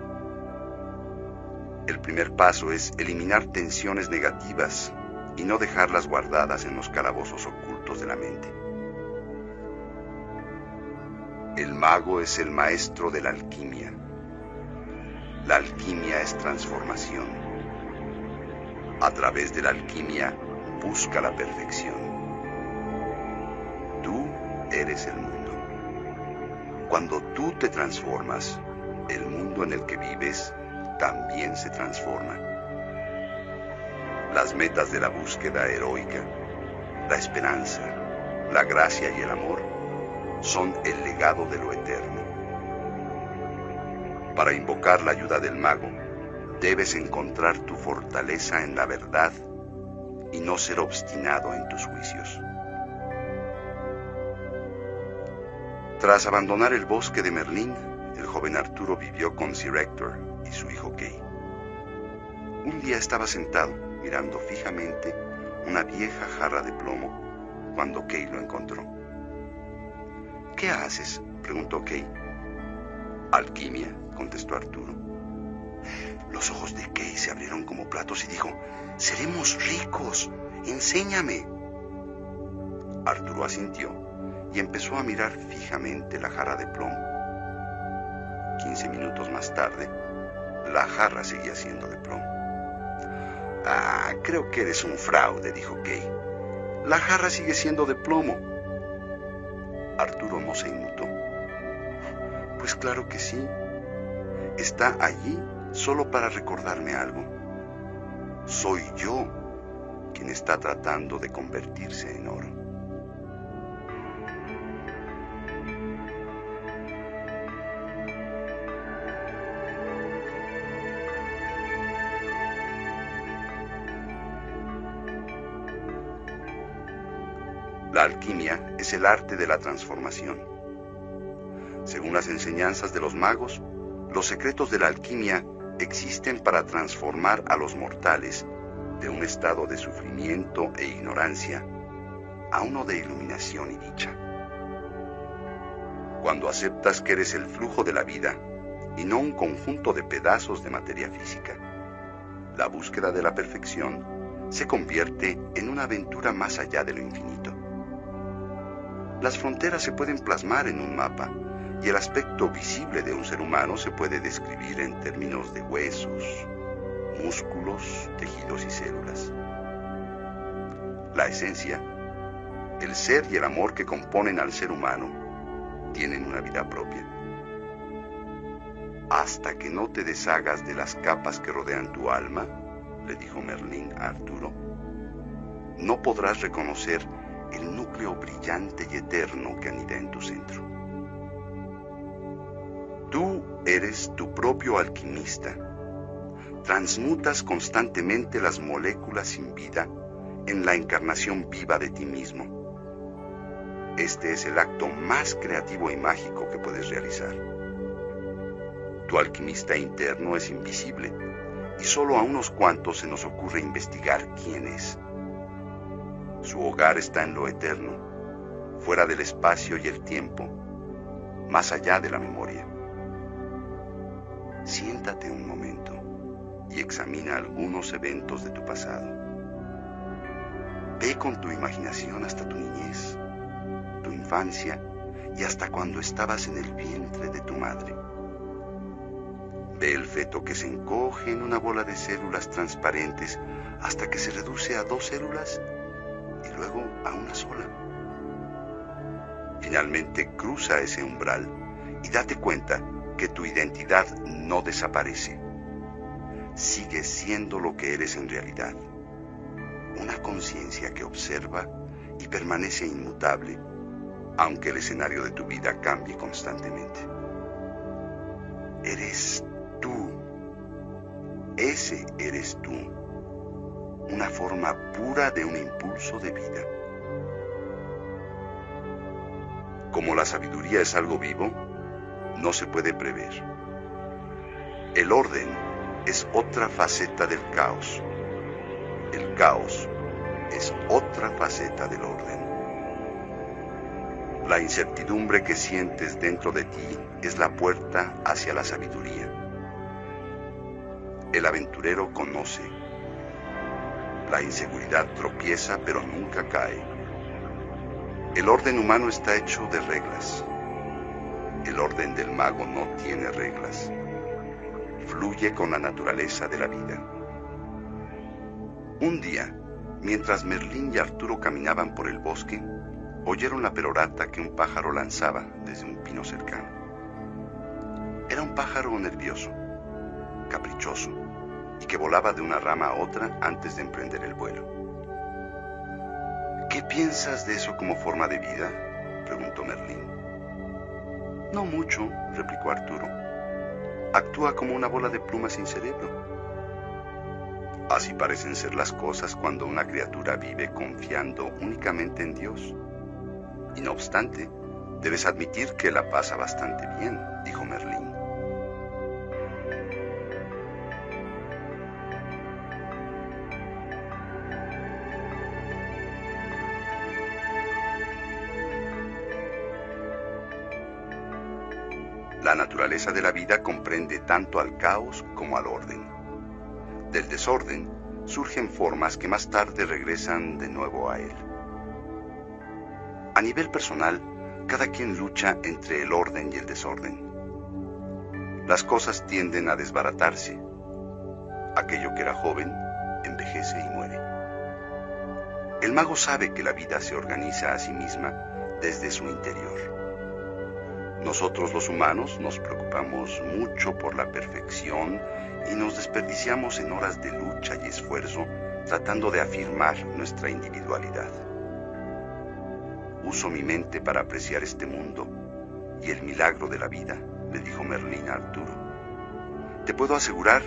Speaker 2: El primer paso es eliminar tensiones negativas y no dejarlas guardadas en los calabozos ocultos de la mente. El mago es el maestro de la alquimia. La alquimia es transformación. A través de la alquimia busca la perfección. Tú eres el mundo. Cuando tú te transformas, el mundo en el que vives también se transforma. Las metas de la búsqueda heroica, la esperanza, la gracia y el amor son el legado de lo eterno. Para invocar la ayuda del mago, debes encontrar tu fortaleza en la verdad y no ser obstinado en tus juicios. Tras abandonar el bosque de Merlín, el joven Arturo vivió con Sir Hector y su hijo Kay. Un día estaba sentado mirando fijamente una vieja jarra de plomo cuando Kay lo encontró. ¿Qué haces? preguntó Kay. Alquimia, contestó Arturo. Los ojos de Kay se abrieron como platos y dijo, Seremos ricos, enséñame. Arturo asintió y empezó a mirar fijamente la jarra de plomo. Quince minutos más tarde, la jarra seguía siendo de plomo. Ah, creo que eres un fraude, dijo Kay. La jarra sigue siendo de plomo. Arturo no se inmutó. Pues claro que sí. Está allí solo para recordarme algo. Soy yo quien está tratando de convertirse en oro. Alquimia es el arte de la transformación. Según las enseñanzas de los magos, los secretos de la alquimia existen para transformar a los mortales de un estado de sufrimiento e ignorancia a uno de iluminación y dicha. Cuando aceptas que eres el flujo de la vida y no un conjunto de pedazos de materia física, la búsqueda de la perfección se convierte en una aventura más allá de lo infinito. Las fronteras se pueden plasmar en un mapa y el aspecto visible de un ser humano se puede describir en términos de huesos, músculos, tejidos y células. La esencia, el ser y el amor que componen al ser humano, tienen una vida propia. Hasta que no te deshagas de las capas que rodean tu alma, le dijo Merlín a Arturo, no podrás reconocer el núcleo brillante y eterno que anida en tu centro. Tú eres tu propio alquimista. Transmutas constantemente las moléculas sin vida en la encarnación viva de ti mismo. Este es el acto más creativo y mágico que puedes realizar. Tu alquimista interno es invisible y solo a unos cuantos se nos ocurre investigar quién es. Su hogar está en lo eterno, fuera del espacio y el tiempo, más allá de la memoria. Siéntate un momento y examina algunos eventos de tu pasado. Ve con tu imaginación hasta tu niñez, tu infancia y hasta cuando estabas en el vientre de tu madre. Ve el feto que se encoge en una bola de células transparentes hasta que se reduce a dos células luego a una sola. Finalmente cruza ese umbral y date cuenta que tu identidad no desaparece. Sigues siendo lo que eres en realidad. Una conciencia que observa y permanece inmutable, aunque el escenario de tu vida cambie constantemente. Eres tú. Ese eres tú una forma pura de un impulso de vida. Como la sabiduría es algo vivo, no se puede prever. El orden es otra faceta del caos. El caos es otra faceta del orden. La incertidumbre que sientes dentro de ti es la puerta hacia la sabiduría. El aventurero conoce la inseguridad tropieza pero nunca cae. El orden humano está hecho de reglas. El orden del mago no tiene reglas. Fluye con la naturaleza de la vida. Un día, mientras Merlín y Arturo caminaban por el bosque, oyeron la perorata que un pájaro lanzaba desde un pino cercano. Era un pájaro nervioso, caprichoso, y que volaba de una rama a otra antes de emprender el vuelo. ¿Qué piensas de eso como forma de vida? preguntó Merlín. No mucho, replicó Arturo. Actúa como una bola de plumas sin cerebro. Así parecen ser las cosas cuando una criatura vive confiando únicamente en Dios. Y no obstante, debes admitir que la pasa bastante bien, dijo Merlín. La naturaleza de la vida comprende tanto al caos como al orden. Del desorden surgen formas que más tarde regresan de nuevo a él. A nivel personal, cada quien lucha entre el orden y el desorden. Las cosas tienden a desbaratarse. Aquello que era joven envejece y muere. El mago sabe que la vida se organiza a sí misma desde su interior. Nosotros los humanos nos preocupamos mucho por la perfección y nos desperdiciamos en horas de lucha y esfuerzo tratando de afirmar nuestra individualidad. Uso mi mente para apreciar este mundo y el milagro de la vida, le dijo Merlín a Arturo. Te puedo asegurar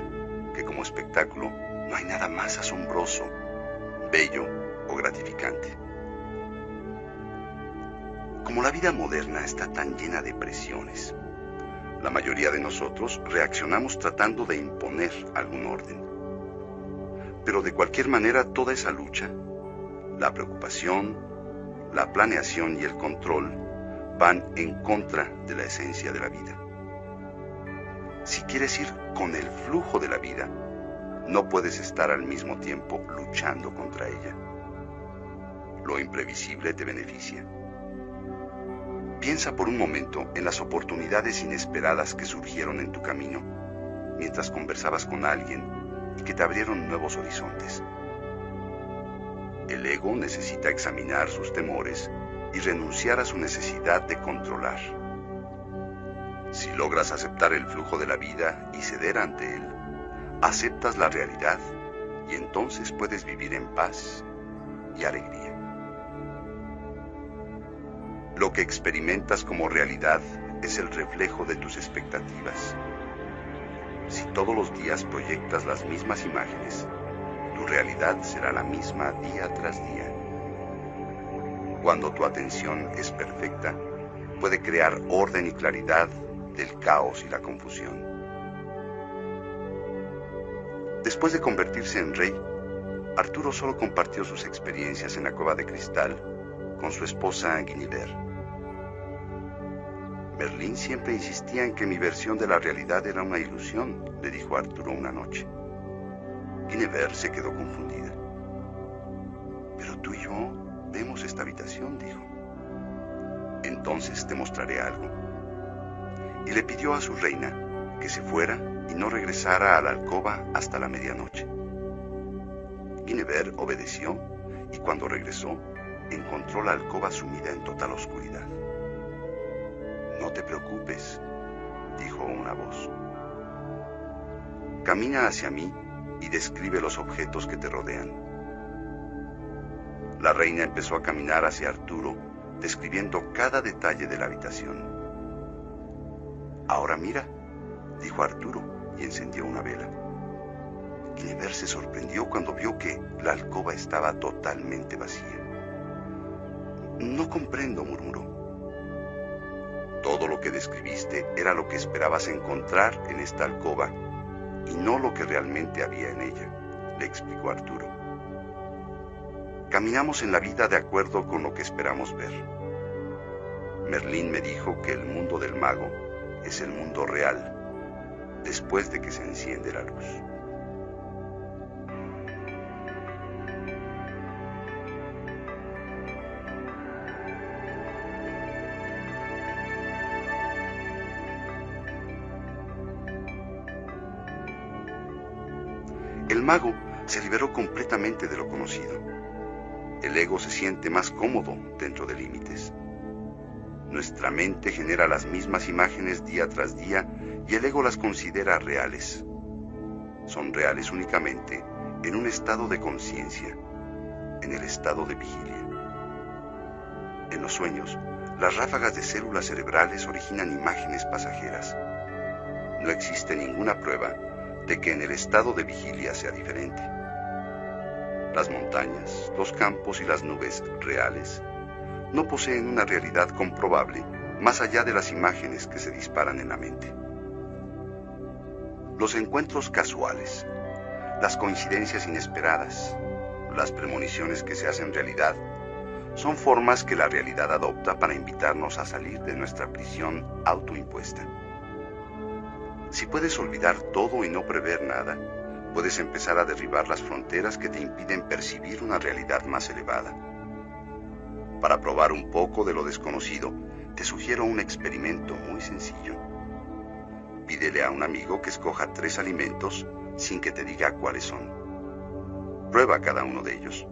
Speaker 2: que como espectáculo no hay nada más asombroso, bello o gratificante. Como la vida moderna está tan llena de presiones, la mayoría de nosotros reaccionamos tratando de imponer algún orden. Pero de cualquier manera toda esa lucha, la preocupación, la planeación y el control van en contra de la esencia de la vida. Si quieres ir con el flujo de la vida, no puedes estar al mismo tiempo luchando contra ella. Lo imprevisible te beneficia Piensa por un momento en las oportunidades inesperadas que surgieron en tu camino mientras conversabas con alguien y que te abrieron nuevos horizontes. El ego necesita examinar sus temores y renunciar a su necesidad de controlar. Si logras aceptar el flujo de la vida y ceder ante él, aceptas la realidad y entonces puedes vivir en paz y alegría. Lo que experimentas como realidad es el reflejo de tus expectativas. Si todos los días proyectas las mismas imágenes, tu realidad será la misma día tras día. Cuando tu atención es perfecta, puede crear orden y claridad del caos y la confusión. Después de convertirse en rey, Arturo solo compartió sus experiencias en la cueva de cristal con su esposa Guinevere. Merlín siempre insistía en que mi versión de la realidad era una ilusión, le dijo Arturo una noche. Guinevere se quedó confundida. Pero tú y yo vemos esta habitación, dijo. Entonces te mostraré algo. Y le pidió a su reina que se fuera y no regresara a la alcoba hasta la medianoche. Guinevere obedeció y cuando regresó encontró la alcoba sumida en total oscuridad. No te preocupes, dijo una voz. Camina hacia mí y describe los objetos que te rodean. La reina empezó a caminar hacia Arturo, describiendo cada detalle de la habitación. Ahora mira, dijo Arturo y encendió una vela. Guinevere se sorprendió cuando vio que la alcoba estaba totalmente vacía. No comprendo, murmuró. Todo lo que describiste era lo que esperabas encontrar en esta alcoba y no lo que realmente había en ella, le explicó Arturo. Caminamos en la vida de acuerdo con lo que esperamos ver. Merlín me dijo que el mundo del mago es el mundo real después de que se enciende la luz. Mago se liberó completamente de lo conocido. El ego se siente más cómodo dentro de límites. Nuestra mente genera las mismas imágenes día tras día y el ego las considera reales. Son reales únicamente en un estado de conciencia, en el estado de vigilia. En los sueños, las ráfagas de células cerebrales originan imágenes pasajeras. No existe ninguna prueba de que en el estado de vigilia sea diferente. Las montañas, los campos y las nubes reales no poseen una realidad comprobable más allá de las imágenes que se disparan en la mente. Los encuentros casuales, las coincidencias inesperadas, las premoniciones que se hacen realidad, son formas que la realidad adopta para invitarnos a salir de nuestra prisión autoimpuesta. Si puedes olvidar todo y no prever nada, puedes empezar a derribar las fronteras que te impiden percibir una realidad más elevada. Para probar un poco de lo desconocido, te sugiero un experimento muy sencillo. Pídele a un amigo que escoja tres alimentos sin que te diga cuáles son. Prueba cada uno de ellos.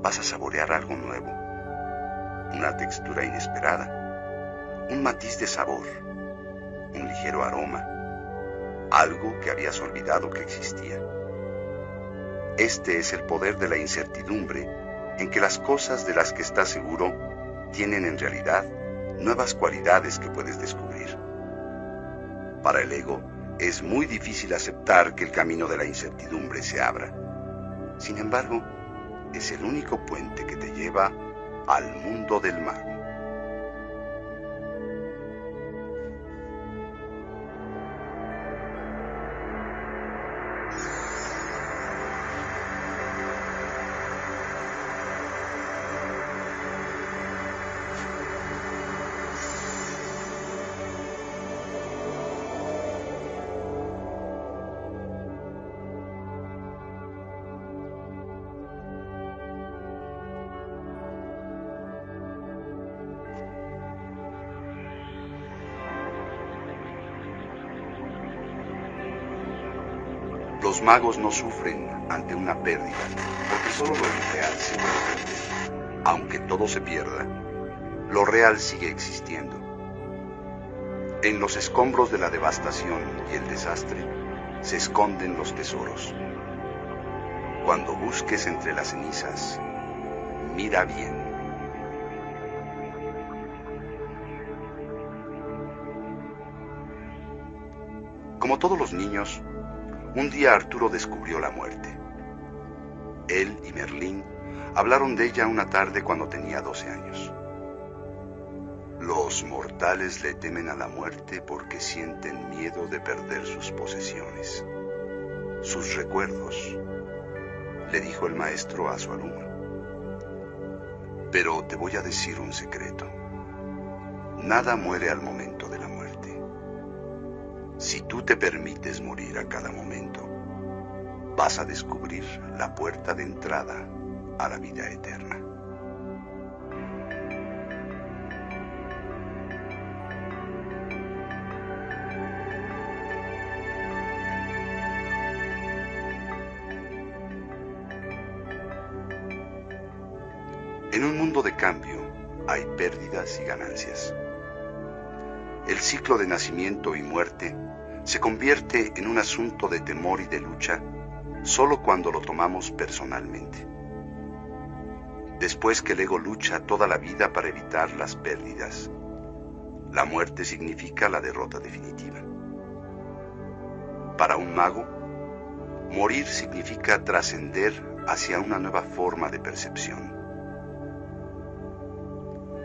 Speaker 2: Vas a saborear algo nuevo, una textura inesperada, un matiz de sabor, un ligero aroma algo que habías olvidado que existía. Este es el poder de la incertidumbre en que las cosas de las que estás seguro tienen en realidad nuevas cualidades que puedes descubrir. Para el ego es muy difícil aceptar que el camino de la incertidumbre se abra. Sin embargo, es el único puente que te lleva al mundo del mago. Magos no sufren ante una pérdida, porque solo lo real se puede Aunque todo se pierda, lo real sigue existiendo. En los escombros de la devastación y el desastre se esconden los tesoros. Cuando busques entre las cenizas, mira bien. Como todos los niños, un día Arturo descubrió la muerte. Él y Merlín hablaron de ella una tarde cuando tenía 12 años. Los mortales le temen a la muerte porque sienten miedo de perder sus posesiones, sus recuerdos, le dijo el maestro a su alumno. Pero te voy a decir un secreto. Nada muere al momento de la muerte. Si tú te permites morir a cada momento, vas a descubrir la puerta de entrada a la vida eterna. En un mundo de cambio hay pérdidas y ganancias. El ciclo de nacimiento y muerte se convierte en un asunto de temor y de lucha solo cuando lo tomamos personalmente. Después que el ego lucha toda la vida para evitar las pérdidas, la muerte significa la derrota definitiva. Para un mago, morir significa trascender hacia una nueva forma de percepción.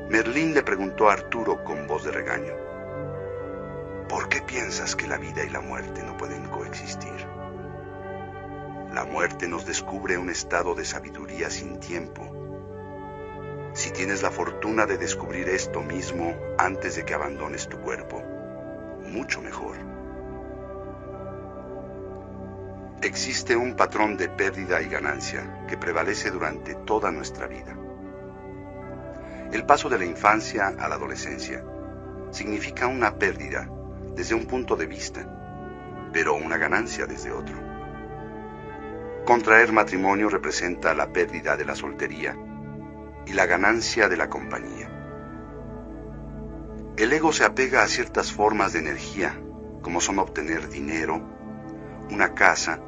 Speaker 2: Merlín le preguntó a Arturo con voz de regaño, ¿por qué piensas que la vida y la muerte no pueden coexistir? La muerte nos descubre un estado de sabiduría sin tiempo. Si tienes la fortuna de descubrir esto mismo antes de que abandones tu cuerpo, mucho mejor. Existe un patrón de pérdida y ganancia que prevalece durante toda nuestra vida. El paso de la infancia a la adolescencia significa una pérdida desde un punto de vista, pero una ganancia desde otro. Contraer matrimonio representa la pérdida de la soltería y la ganancia de la compañía. El ego se apega a ciertas formas de energía, como son obtener dinero, una casa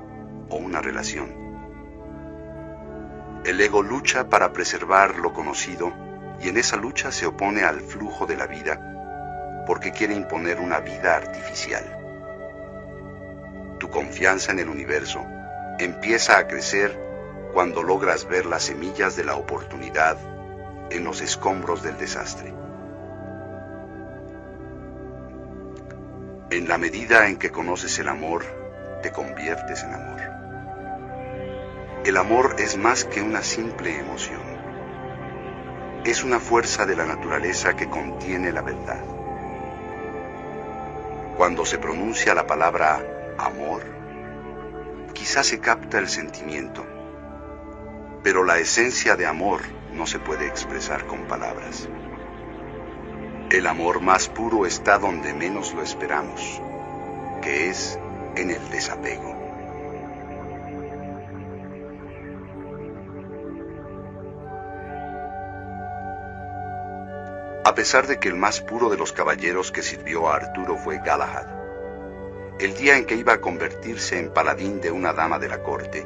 Speaker 2: o una relación. El ego lucha para preservar lo conocido y en esa lucha se opone al flujo de la vida porque quiere imponer una vida artificial. Tu confianza en el universo empieza a crecer cuando logras ver las semillas de la oportunidad en los escombros del desastre. En la medida en que conoces el amor, te conviertes en amor. El amor es más que una simple emoción es una fuerza de la naturaleza que contiene la verdad. Cuando se pronuncia la palabra amor, quizás se capta el sentimiento, pero la esencia de amor no se puede expresar con palabras. El amor más puro está donde menos lo esperamos, que es en el desapego. a pesar de que el más puro de los caballeros que sirvió a Arturo fue Galahad. El día en que iba a convertirse en paladín de una dama de la corte,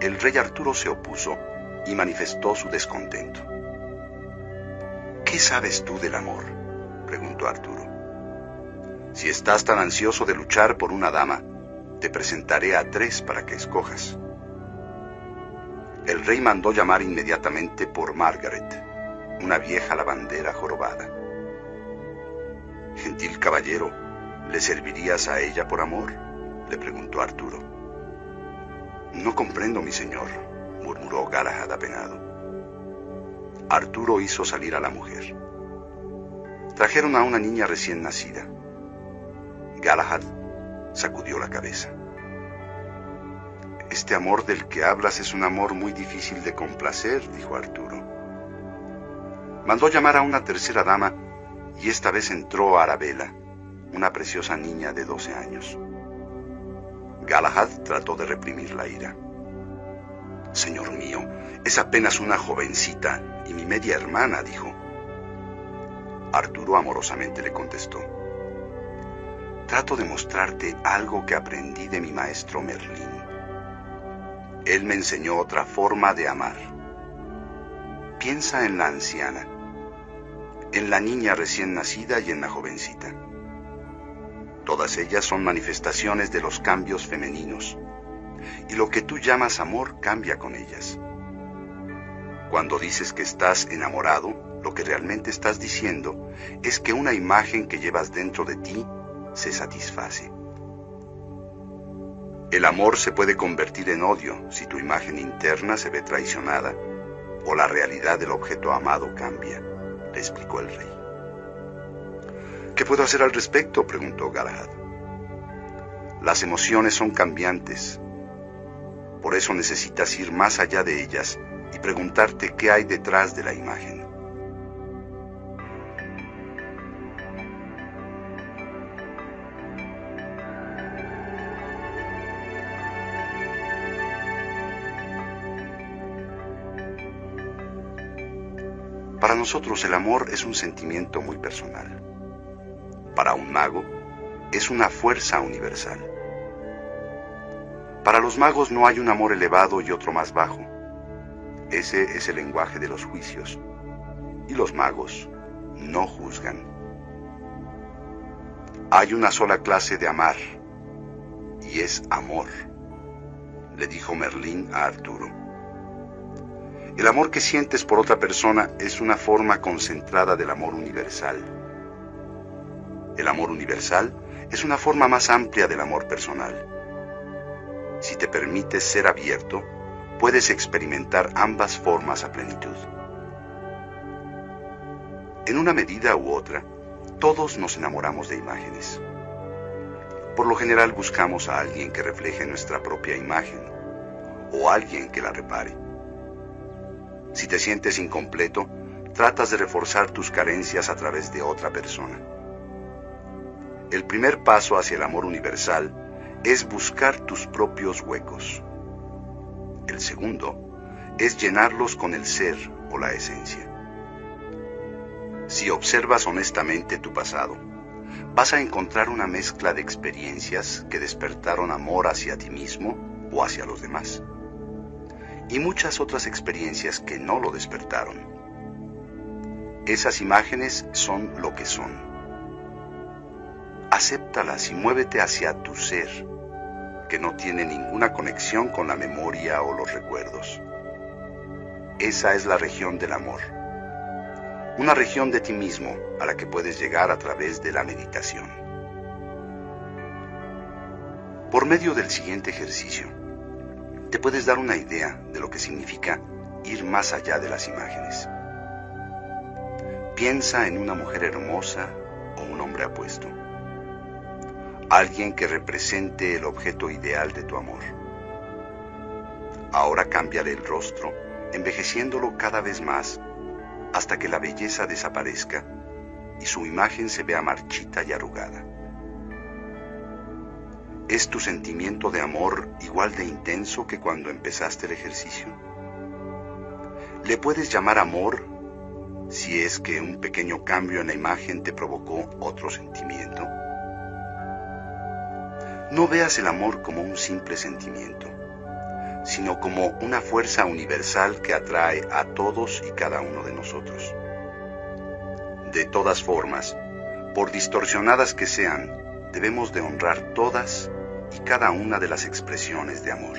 Speaker 2: el rey Arturo se opuso y manifestó su descontento. ¿Qué sabes tú del amor? preguntó Arturo. Si estás tan ansioso de luchar por una dama, te presentaré a tres para que escojas. El rey mandó llamar inmediatamente por Margaret, una vieja lavandera jorobada. Gentil caballero, ¿le servirías a ella por amor? le preguntó Arturo. No comprendo, mi señor, murmuró Galahad apenado. Arturo hizo salir a la mujer. Trajeron a una niña recién nacida. Galahad sacudió la cabeza. Este amor del que hablas es un amor muy difícil de complacer, dijo Arturo mandó llamar a una tercera dama y esta vez entró Arabella, una preciosa niña de 12 años. Galahad trató de reprimir la ira. Señor mío, es apenas una jovencita y mi media hermana, dijo. Arturo amorosamente le contestó. Trato de mostrarte algo que aprendí de mi maestro Merlín. Él me enseñó otra forma de amar. Piensa en la anciana, en la niña recién nacida y en la jovencita. Todas ellas son manifestaciones de los cambios femeninos, y lo que tú llamas amor cambia con ellas. Cuando dices que estás enamorado, lo que realmente estás diciendo es que una imagen que llevas dentro de ti se satisface. El amor se puede convertir en odio si tu imagen interna se ve traicionada o la realidad del objeto amado cambia, le explicó el rey. ¿Qué puedo hacer al respecto? preguntó Galahad. Las emociones son cambiantes. Por eso necesitas ir más allá de ellas y preguntarte qué hay detrás de la imagen. Para nosotros el amor es un sentimiento muy personal para un mago, es una fuerza universal. Para los magos no hay un amor elevado y otro más bajo. Ese es el lenguaje de los juicios. Y los magos no juzgan. Hay una sola clase de amar, y es amor, le dijo Merlín a Arturo. El amor que sientes por otra persona es una forma concentrada del amor universal el amor universal es una forma más amplia del amor personal. Si te permites ser abierto, puedes experimentar ambas formas a plenitud. En una medida u otra, todos nos enamoramos de imágenes. Por lo general buscamos a alguien que refleje nuestra propia imagen o alguien que la repare. Si te sientes incompleto, tratas de reforzar tus carencias a través de otra persona. El primer paso hacia el amor universal es buscar tus propios huecos. El segundo es llenarlos con el ser o la esencia. Si observas honestamente tu pasado, vas a encontrar una mezcla de experiencias que despertaron amor hacia ti mismo o hacia los demás, y muchas otras experiencias que no lo despertaron. Esas imágenes son lo que son acéptalas y muévete hacia tu ser, que no tiene ninguna conexión con la memoria o los recuerdos. Esa es la región del amor, una región de ti mismo a la que puedes llegar a través de la meditación. Por medio del siguiente ejercicio, te puedes dar una idea de lo que significa ir más allá de las imágenes. Piensa en una mujer hermosa o un hombre apuesto alguien que represente el objeto ideal de tu amor. Ahora cámbiale el rostro, envejeciéndolo cada vez más, hasta que la belleza desaparezca y su imagen se vea marchita y arrugada. ¿Es tu sentimiento de amor igual de intenso que cuando empezaste el ejercicio? ¿Le puedes llamar amor si es que un pequeño cambio en la imagen te provocó otro sentimiento? No veas el amor como un simple sentimiento, sino como una fuerza universal que atrae a todos y cada uno de nosotros. De todas formas, por distorsionadas que sean, debemos de honrar todas y cada una de las expresiones de amor.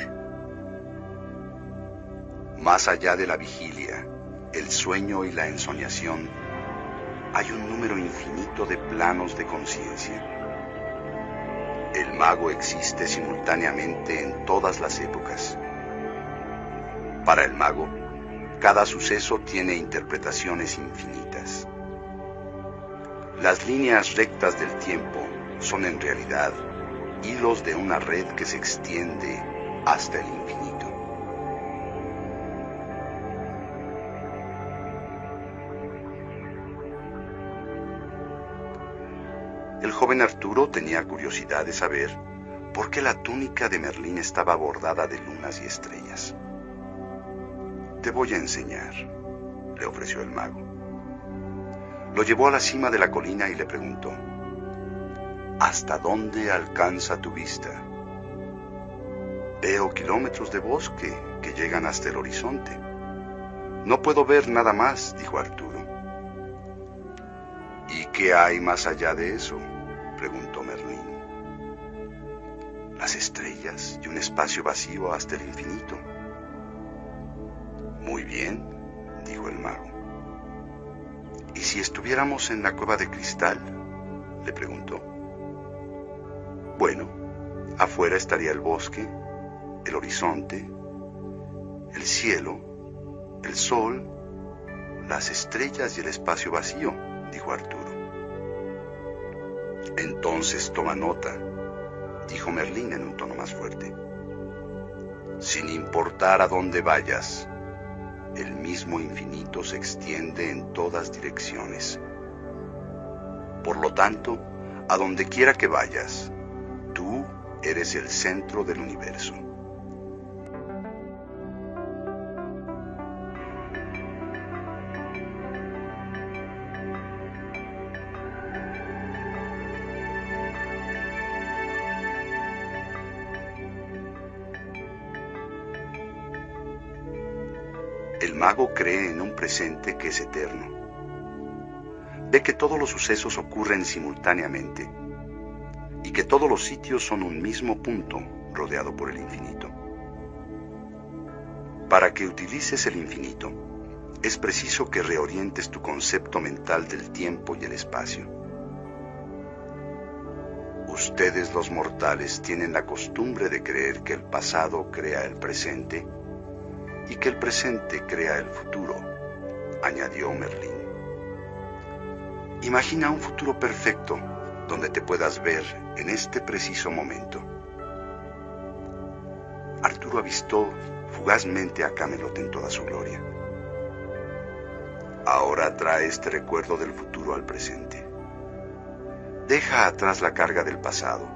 Speaker 2: Más allá de la vigilia, el sueño y la ensoñación, hay un número infinito de planos de conciencia el mago existe simultáneamente en todas las épocas. Para el mago, cada suceso tiene interpretaciones infinitas. Las líneas rectas del tiempo son en realidad hilos de una red que se extiende hasta el infinito. Joven Arturo tenía curiosidad de saber ¿Por qué la túnica de Merlín estaba bordada de lunas y estrellas? Te voy a enseñar, le ofreció el mago. Lo llevó a la cima de la colina y le preguntó, ¿Hasta dónde alcanza tu vista? Veo kilómetros de bosque que llegan hasta el horizonte. No puedo ver nada más, dijo Arturo. ¿Y qué hay más allá de eso? Preguntó Merlín. Las estrellas y un espacio vacío hasta el infinito. Muy bien, dijo el mago. ¿Y si estuviéramos en la cueva de cristal? le preguntó. Bueno, afuera estaría el bosque, el horizonte, el cielo, el sol, las estrellas y el espacio vacío, dijo Arturo. Entonces toma nota, dijo Merlín en un tono más fuerte. Sin importar a dónde vayas, el mismo infinito se extiende en todas direcciones. Por lo tanto, a donde quiera que vayas, tú eres el centro del universo. Mago cree en un presente que es eterno. Ve que todos los sucesos ocurren simultáneamente y que todos los sitios son un mismo punto rodeado por el infinito. Para que utilices el infinito, es preciso que reorientes tu concepto mental del tiempo y el espacio. Ustedes los mortales tienen la costumbre de creer que el pasado crea el presente y que el presente crea el futuro, añadió Merlín. Imagina un futuro perfecto donde te puedas ver en este preciso momento. Arturo avistó fugazmente a Camelot en toda su gloria. Ahora trae este recuerdo del futuro al presente. Deja atrás la carga del pasado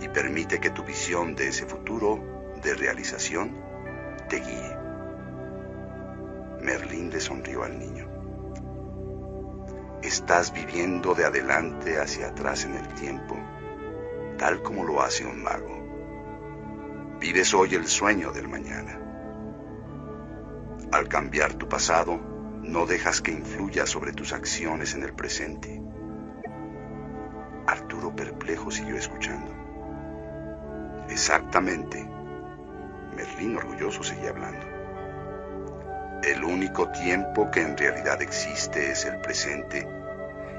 Speaker 2: y permite que tu visión de ese futuro de realización te guíe. Merlín le sonrió al niño. Estás viviendo de adelante hacia atrás en el tiempo, tal como lo hace un mago. Vives hoy el sueño del mañana. Al cambiar tu pasado, no dejas que influya sobre tus acciones en el presente. Arturo perplejo siguió escuchando. Exactamente, Merlín orgulloso seguía hablando. El único tiempo que en realidad existe es el presente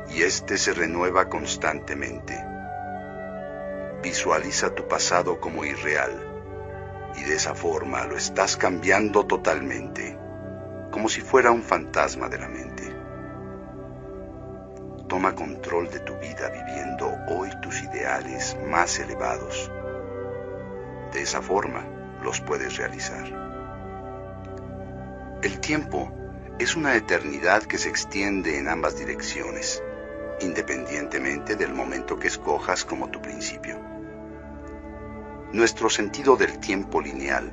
Speaker 2: y este se renueva constantemente. Visualiza tu pasado como irreal y de esa forma lo estás cambiando totalmente, como si fuera un fantasma de la mente. Toma control de tu vida viviendo hoy tus ideales más elevados. De esa forma, los puedes realizar. El tiempo es una eternidad que se extiende en ambas direcciones, independientemente del momento que escojas como tu principio. Nuestro sentido del tiempo lineal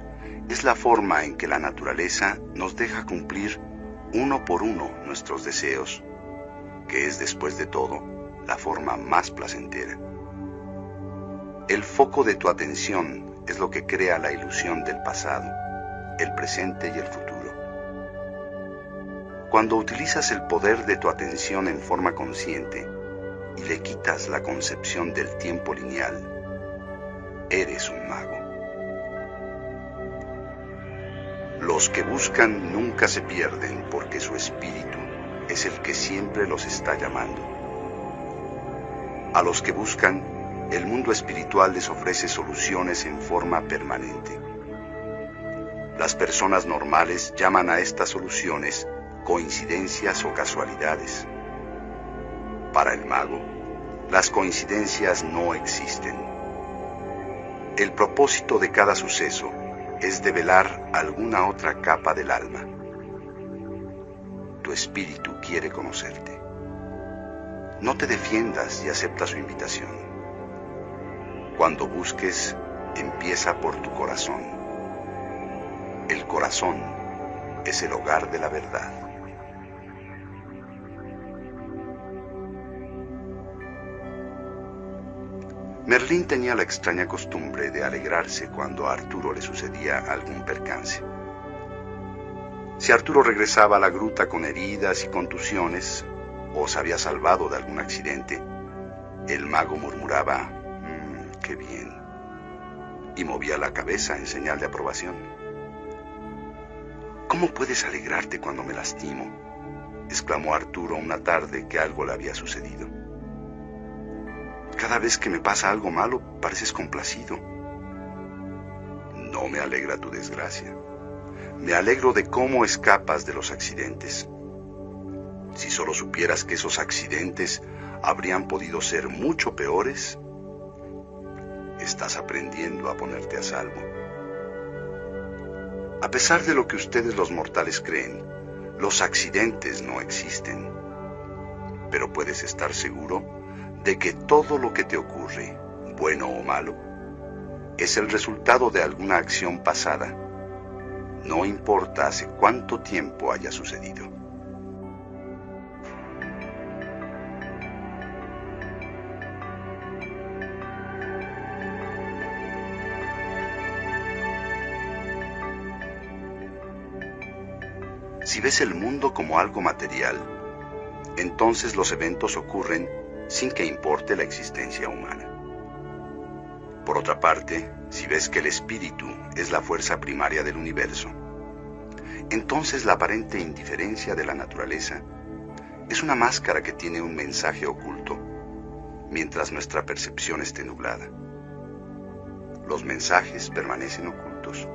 Speaker 2: es la forma en que la naturaleza nos deja cumplir uno por uno nuestros deseos, que es después de todo la forma más placentera. El foco de tu atención es lo que crea la ilusión del pasado, el presente y el futuro. Cuando utilizas el poder de tu atención en forma consciente y le quitas la concepción del tiempo lineal, eres un mago. Los que buscan nunca se pierden porque su espíritu es el que siempre los está llamando. A los que buscan el mundo espiritual les ofrece soluciones en forma permanente. Las personas normales llaman a estas soluciones coincidencias o casualidades. Para el mago, las coincidencias no existen. El propósito de cada suceso es develar alguna otra capa del alma. Tu espíritu quiere conocerte. No te defiendas y acepta su invitación. Cuando busques, empieza por tu corazón. El corazón es el hogar de la verdad. Merlín tenía la extraña costumbre de alegrarse cuando a Arturo le sucedía algún percance. Si Arturo regresaba a la gruta con heridas y contusiones, o se había salvado de algún accidente, el mago murmuraba, bien, y movía la cabeza en señal de aprobación. ¿Cómo puedes alegrarte cuando me lastimo? exclamó Arturo una tarde que algo le había sucedido. Cada vez que me pasa algo malo, pareces complacido. No me alegra tu desgracia. Me alegro de cómo escapas de los accidentes. Si solo supieras que esos accidentes habrían podido ser mucho peores, estás aprendiendo a ponerte a salvo. A pesar de lo que ustedes los mortales creen, los accidentes no existen. Pero puedes estar seguro de que todo lo que te ocurre, bueno o malo, es el resultado de alguna acción pasada no importa hace cuánto tiempo haya sucedido. Si ves el mundo como algo material, entonces los eventos ocurren sin que importe la existencia humana. Por otra parte, si ves que el espíritu es la fuerza primaria del universo, entonces la aparente indiferencia de la naturaleza es una máscara que tiene un mensaje oculto mientras nuestra percepción esté nublada. Los mensajes permanecen ocultos.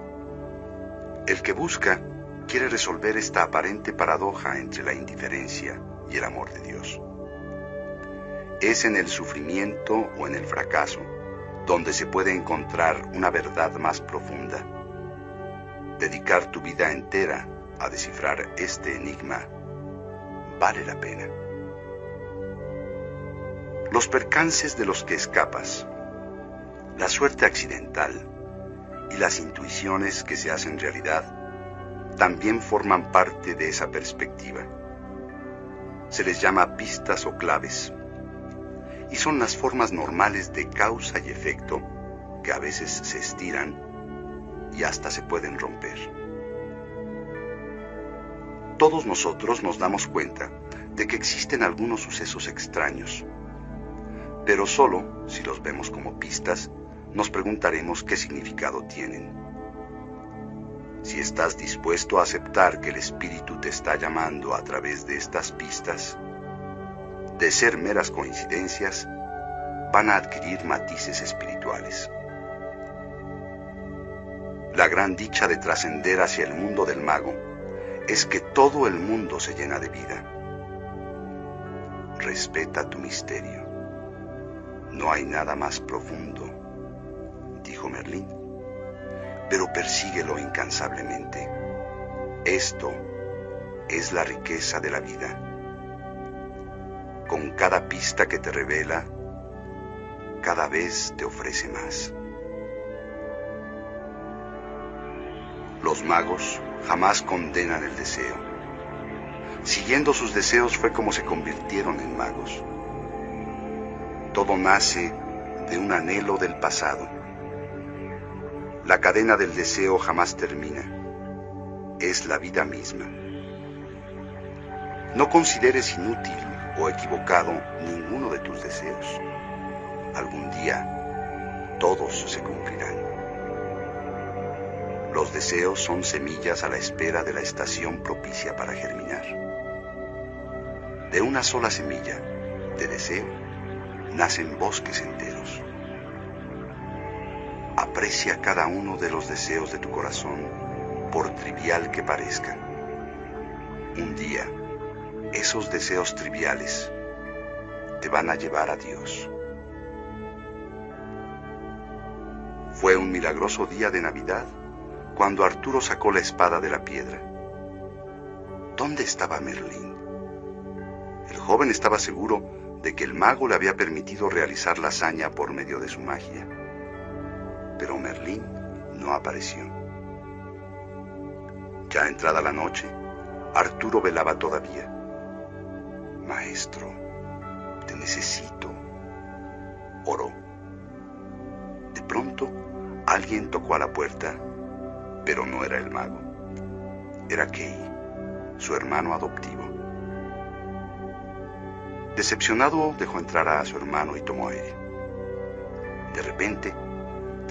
Speaker 2: El que busca quiere resolver esta aparente paradoja entre la indiferencia y el amor de Dios. Es en el sufrimiento o en el fracaso donde se puede encontrar una verdad más profunda. Dedicar tu vida entera a descifrar este enigma vale la pena. Los percances de los que escapas, la suerte accidental y las intuiciones que se hacen realidad también forman parte de esa perspectiva. Se les llama pistas o claves y son las formas normales de causa y efecto que a veces se estiran y hasta se pueden romper. Todos nosotros nos damos cuenta de que existen algunos sucesos extraños, pero solo si los vemos como pistas nos preguntaremos qué significado tienen. Si estás dispuesto a aceptar que el Espíritu te está llamando a través de estas pistas, de ser meras coincidencias, van a adquirir matices espirituales. La gran dicha de trascender hacia el mundo del mago es que todo el mundo se llena de vida. Respeta tu misterio. No hay nada más profundo, dijo Merlín, pero persíguelo incansablemente. Esto es la riqueza de la vida con cada pista que te revela, cada vez te ofrece más. Los magos jamás condenan el deseo. Siguiendo sus deseos fue como se convirtieron en magos. Todo nace de un anhelo del pasado. La cadena del deseo jamás termina. Es la vida misma. No consideres inútil o equivocado ninguno de tus deseos. Algún día todos se cumplirán. Los deseos son semillas a la espera de la estación propicia para germinar. De una sola semilla de deseo nacen bosques enteros. Aprecia cada uno de los deseos de tu corazón, por trivial que parezcan. Un día, esos deseos triviales te van a llevar a Dios. Fue un milagroso día de Navidad cuando Arturo sacó la espada de la piedra. ¿Dónde estaba Merlín? El joven estaba seguro de que el mago le había permitido realizar la hazaña por medio de su magia. Pero Merlín no apareció. Ya entrada la noche, Arturo velaba todavía. Maestro, te necesito. Oró. De pronto, alguien tocó a la puerta, pero no era el mago. Era Kei, su hermano adoptivo. Decepcionado, dejó entrar a su hermano y tomó aire. De repente,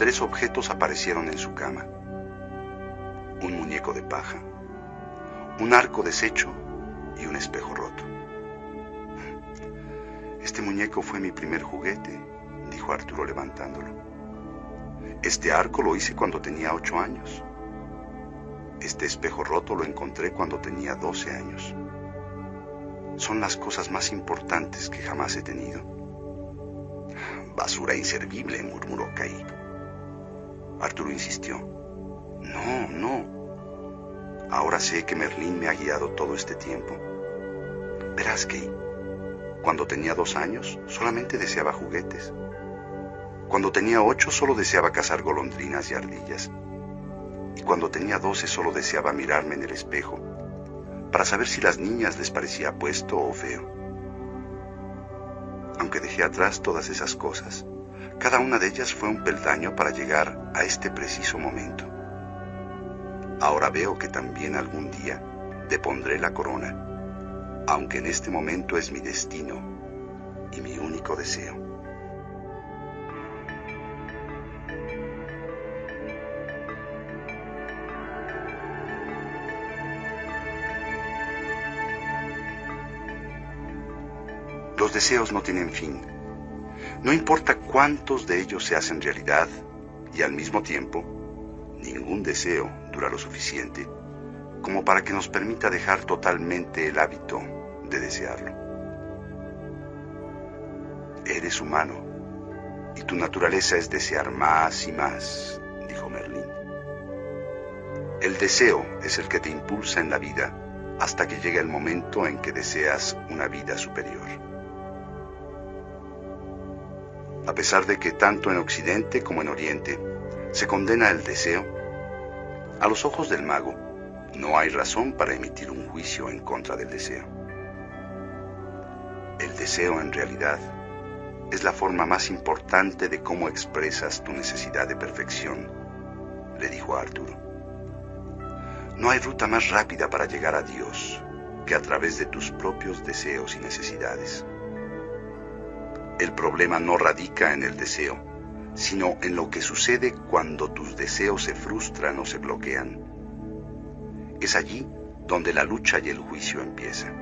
Speaker 2: tres objetos aparecieron en su cama. Un muñeco de paja, un arco deshecho y un espejo roto. Este muñeco fue mi primer juguete, dijo Arturo levantándolo. Este arco lo hice cuando tenía ocho años. Este espejo roto lo encontré cuando tenía doce años. Son las cosas más importantes que jamás he tenido. Basura inservible, murmuró Caí. Arturo insistió. No, no. Ahora sé que Merlín me ha guiado todo este tiempo. Verás, que cuando tenía dos años solamente deseaba juguetes. Cuando tenía ocho solo deseaba cazar golondrinas y ardillas. Y cuando tenía doce solo deseaba mirarme en el espejo para saber si las niñas les parecía apuesto o feo. Aunque dejé atrás todas esas cosas, cada una de ellas fue un peldaño para llegar a este preciso momento. Ahora veo que también algún día depondré la corona, aunque en este momento es mi destino y mi único deseo. Los deseos no tienen fin. No importa cuántos de ellos se hacen realidad y al mismo tiempo, ningún deseo dura lo suficiente como para que nos permita dejar totalmente el hábito de desearlo. Eres humano y tu naturaleza es desear más y más, dijo Merlín. El deseo es el que te impulsa en la vida hasta que llegue el momento en que deseas una vida superior. A pesar de que tanto en Occidente como en Oriente se condena el deseo, a los ojos del mago no hay razón para emitir un juicio en contra del deseo. El deseo en realidad es la forma más importante de cómo expresas tu necesidad de perfección, le dijo a Arturo. No hay ruta más rápida para llegar a Dios que a través de tus propios deseos y necesidades. El problema no radica en el deseo, sino en lo que sucede cuando tus deseos se frustran o se bloquean. Es allí donde la lucha y el juicio empiezan.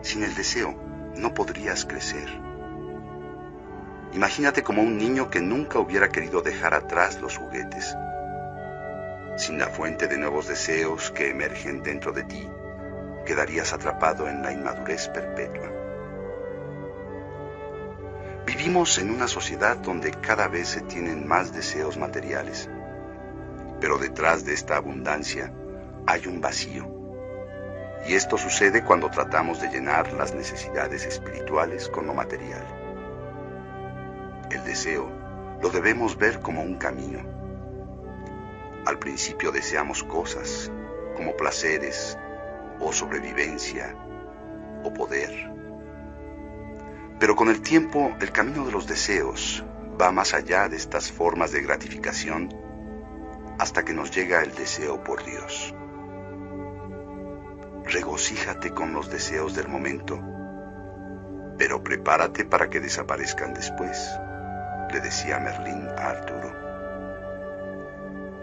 Speaker 2: Sin el deseo no podrías crecer. Imagínate como un niño que nunca hubiera querido dejar atrás los juguetes. Sin la fuente de nuevos deseos que emergen dentro de ti, quedarías atrapado en la inmadurez perpetua. Vivimos en una sociedad donde cada vez se tienen más deseos materiales, pero detrás de esta abundancia hay un vacío. Y esto sucede cuando tratamos de llenar las necesidades espirituales con lo material. El deseo lo debemos ver como un camino. Al principio deseamos cosas como placeres o sobrevivencia o poder pero con el tiempo el camino de los deseos va más allá de estas formas de gratificación hasta que nos llega el deseo por Dios. Regocíjate con los deseos del momento, pero prepárate para que desaparezcan después, le decía Merlín a Arturo.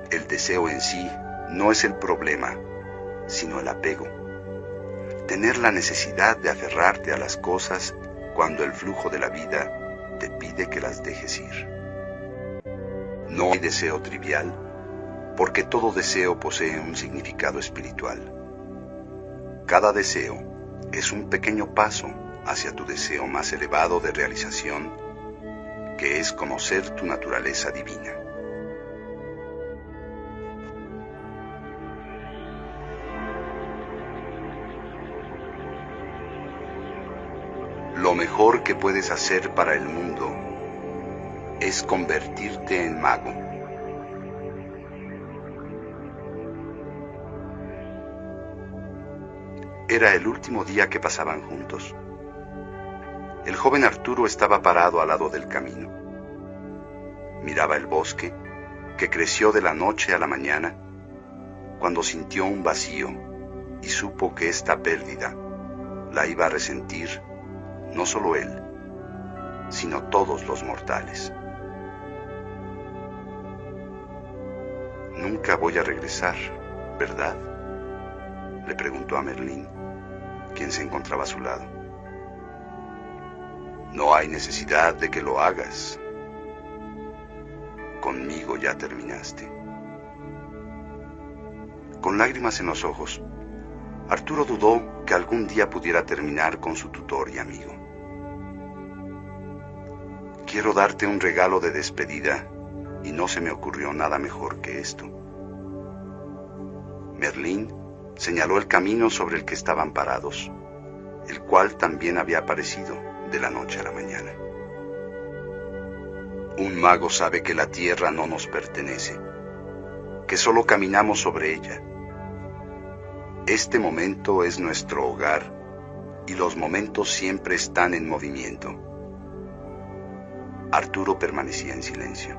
Speaker 2: El deseo en sí no es el problema, sino el apego. Tener la necesidad de aferrarte a las cosas cuando el flujo de la vida te pide que las dejes ir. No hay deseo trivial, porque todo deseo posee un significado espiritual. Cada deseo es un pequeño paso hacia tu deseo más elevado de realización, que es conocer tu naturaleza divina. Que puedes hacer para el mundo es convertirte en mago. Era el último día que pasaban juntos. El joven Arturo estaba parado al lado del camino. Miraba el bosque, que creció de la noche a la mañana, cuando sintió un vacío y supo que esta pérdida la iba a resentir no solo él, sino todos los mortales. Nunca voy a regresar, ¿verdad? Le preguntó a Merlín, quien se encontraba a su lado. No hay necesidad de que lo hagas. Conmigo ya terminaste. Con lágrimas en los ojos, Arturo dudó que algún día pudiera terminar con su tutor y amigo. Quiero darte un regalo de despedida y no se me ocurrió nada mejor que esto. Merlín señaló el camino sobre el que estaban parados, el cual también había aparecido de la noche a la mañana. Un mago sabe que la tierra no nos pertenece, que solo caminamos sobre ella este momento es nuestro hogar y los momentos siempre están en movimiento. Arturo permanecía en silencio.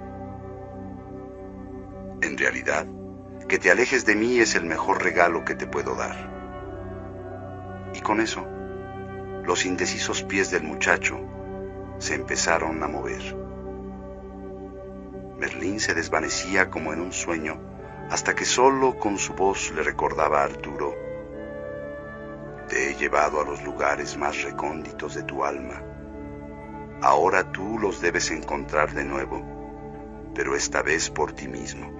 Speaker 2: En realidad, que te alejes de mí es el mejor regalo que te puedo dar. Y con eso, los indecisos pies del muchacho se empezaron a mover. Merlín se desvanecía como en un sueño hasta que solo con su voz le recordaba a Arturo, te he llevado a los lugares más recónditos de tu alma. Ahora tú los debes encontrar de nuevo, pero esta vez por ti mismo.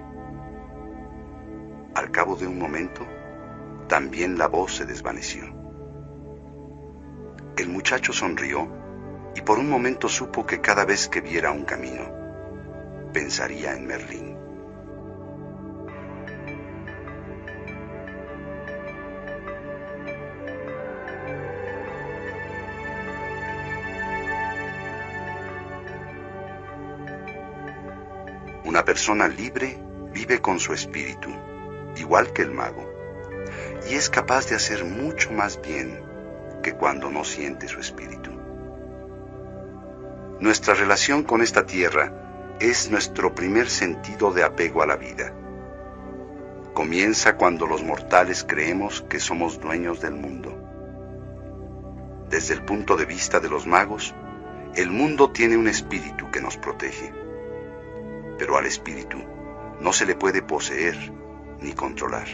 Speaker 2: Al cabo de un momento, también la voz se desvaneció. El muchacho sonrió y por un momento supo que cada vez que viera un camino, pensaría en Merlín. Persona libre vive con su espíritu, igual que el mago, y es capaz de hacer mucho más bien que cuando no siente su espíritu. Nuestra relación con esta tierra es nuestro primer sentido de apego a la vida. Comienza cuando los mortales creemos que somos dueños del mundo. Desde el punto de vista de los magos, el mundo tiene un espíritu que nos protege pero al espíritu no se le puede poseer ni controlar.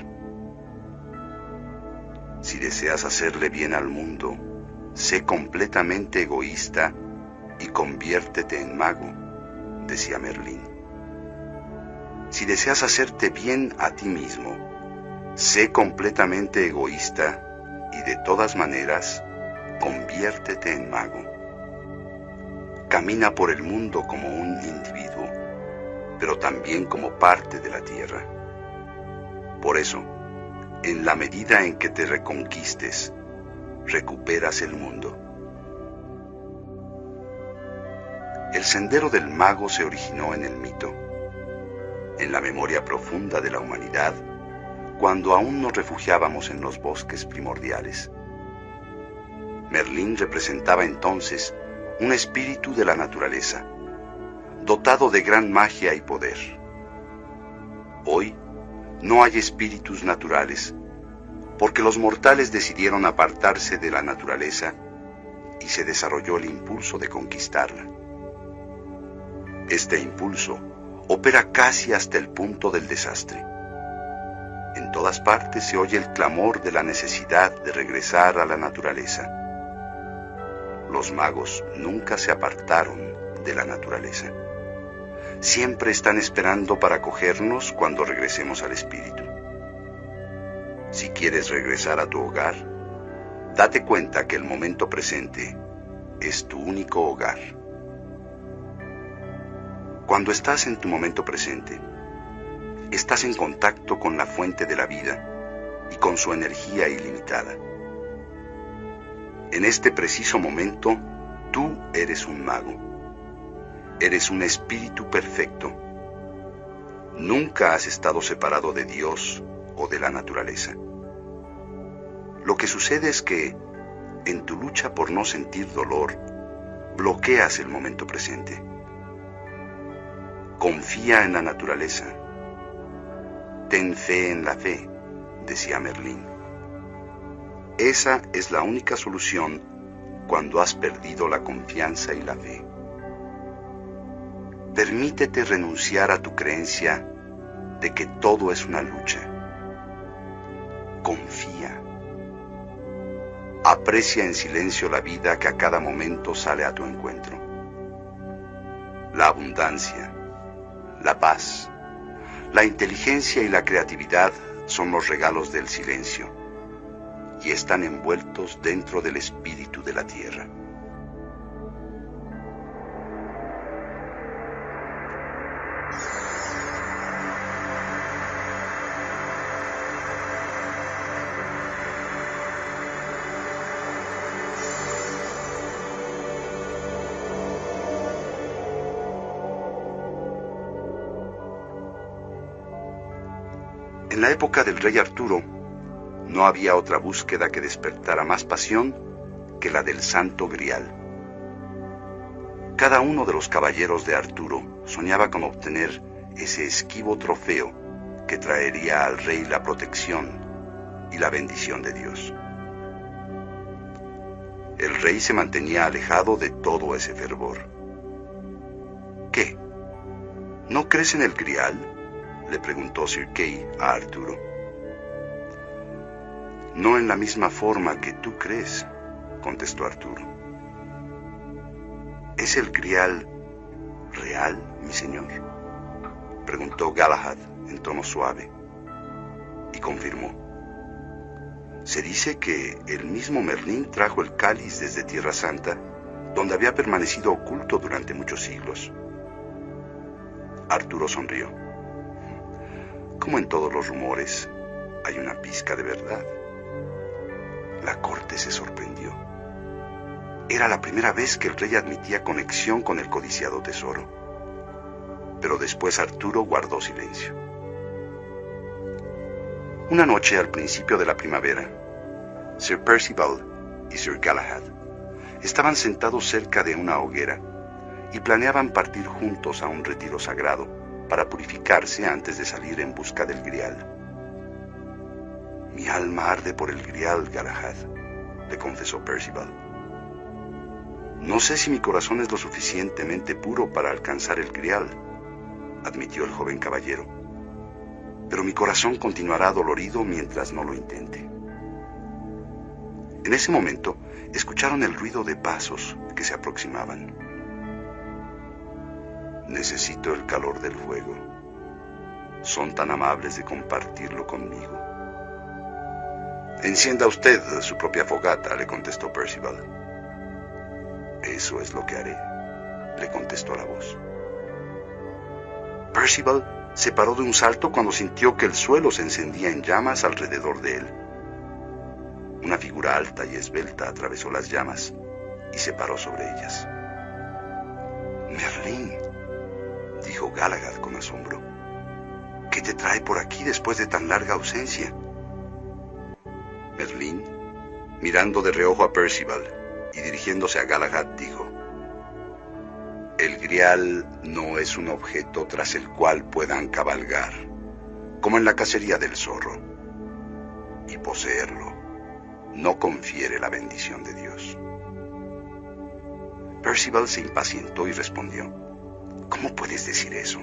Speaker 2: Si deseas hacerle bien al mundo, sé completamente egoísta y conviértete en mago, decía Merlín. Si deseas hacerte bien a ti mismo, sé completamente egoísta y de todas maneras, conviértete en mago. Camina por el mundo como un individuo pero también como parte de la tierra. Por eso, en la medida en que te reconquistes, recuperas el mundo. El sendero del mago se originó en el mito, en la memoria profunda de la humanidad, cuando aún nos refugiábamos en los bosques primordiales. Merlín representaba entonces un espíritu de la naturaleza, dotado de gran magia y poder. Hoy no hay espíritus naturales, porque los mortales decidieron apartarse de la naturaleza y se desarrolló el impulso de conquistarla. Este impulso opera casi hasta el punto del desastre. En todas partes se oye el clamor de la necesidad de regresar a la naturaleza. Los magos nunca se apartaron de la naturaleza siempre están esperando para cogernos cuando regresemos al Espíritu. Si quieres regresar a tu hogar, date cuenta que el momento presente es tu único hogar. Cuando estás en tu momento presente, estás en contacto con la fuente de la vida y con su energía ilimitada. En este preciso momento, tú eres un mago Eres un espíritu perfecto. Nunca has estado separado de Dios o de la naturaleza. Lo que sucede es que, en tu lucha por no sentir dolor, bloqueas el momento presente. Confía en la naturaleza. Ten fe en la fe, decía Merlín. Esa es la única solución cuando has perdido la confianza y la fe. Permítete renunciar a tu creencia de que todo es una lucha. Confía. Aprecia en silencio la vida que a cada momento sale a tu encuentro. La abundancia, la paz, la inteligencia y la creatividad son los regalos del silencio y están envueltos dentro del espíritu de la tierra. Época del rey Arturo, no había otra búsqueda que despertara más pasión que la del santo grial. Cada uno de los caballeros de Arturo soñaba con obtener ese esquivo trofeo que traería al rey la protección y la bendición de Dios. El rey se mantenía alejado de todo ese fervor. ¿Qué? ¿No crees en el grial? Le preguntó Sir Kay a Arturo. No en la misma forma que tú crees, contestó Arturo. ¿Es el grial real, mi señor? preguntó Galahad en tono suave y confirmó. Se dice que el mismo Merlín trajo el cáliz desde Tierra Santa, donde había permanecido oculto durante muchos siglos. Arturo sonrió. Como en todos los rumores, hay una pizca de verdad. La corte se sorprendió. Era la primera vez que el rey admitía conexión con el codiciado tesoro. Pero después Arturo guardó silencio. Una noche al principio de la primavera, Sir Percival y Sir Galahad estaban sentados cerca de una hoguera y planeaban partir juntos a un retiro sagrado para purificarse antes de salir en busca del grial. Mi alma arde por el grial, Galahad, le confesó Percival. No sé si mi corazón es lo suficientemente puro para alcanzar el grial, admitió el joven caballero, pero mi corazón continuará dolorido mientras no lo intente. En ese momento escucharon el ruido de pasos que se aproximaban. Necesito el calor del fuego. Son tan amables de compartirlo conmigo. Encienda usted su propia fogata, le contestó Percival. Eso es lo que haré, le contestó la voz. Percival se paró de un salto cuando sintió que el suelo se encendía en llamas alrededor de él. Una figura alta y esbelta atravesó las llamas y se paró sobre ellas. Merlín, dijo Galahad con asombro. ¿Qué te trae por aquí después de tan larga ausencia? Merlín, mirando de reojo a Percival y dirigiéndose a Galahad, dijo, El grial no es un objeto tras el cual puedan cabalgar, como en la cacería del zorro, y poseerlo no confiere la bendición de Dios. Percival se impacientó y respondió, ¿Cómo puedes decir eso?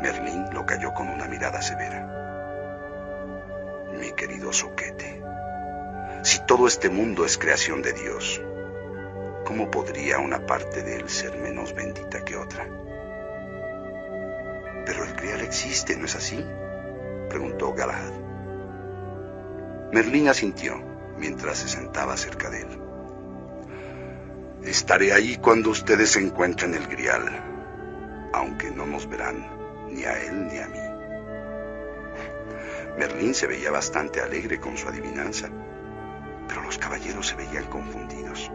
Speaker 2: Merlín lo cayó con una mirada severa. Mi querido Soquete, si todo este mundo es creación de Dios, ¿cómo podría una parte de él ser menos bendita que otra? Pero el grial existe, ¿no es así? preguntó Galahad. Merlín asintió mientras se sentaba cerca de él. Estaré ahí cuando ustedes encuentren el grial, aunque no nos verán ni a él ni a mí. Merlín se veía bastante alegre con su adivinanza, pero los caballeros se veían confundidos.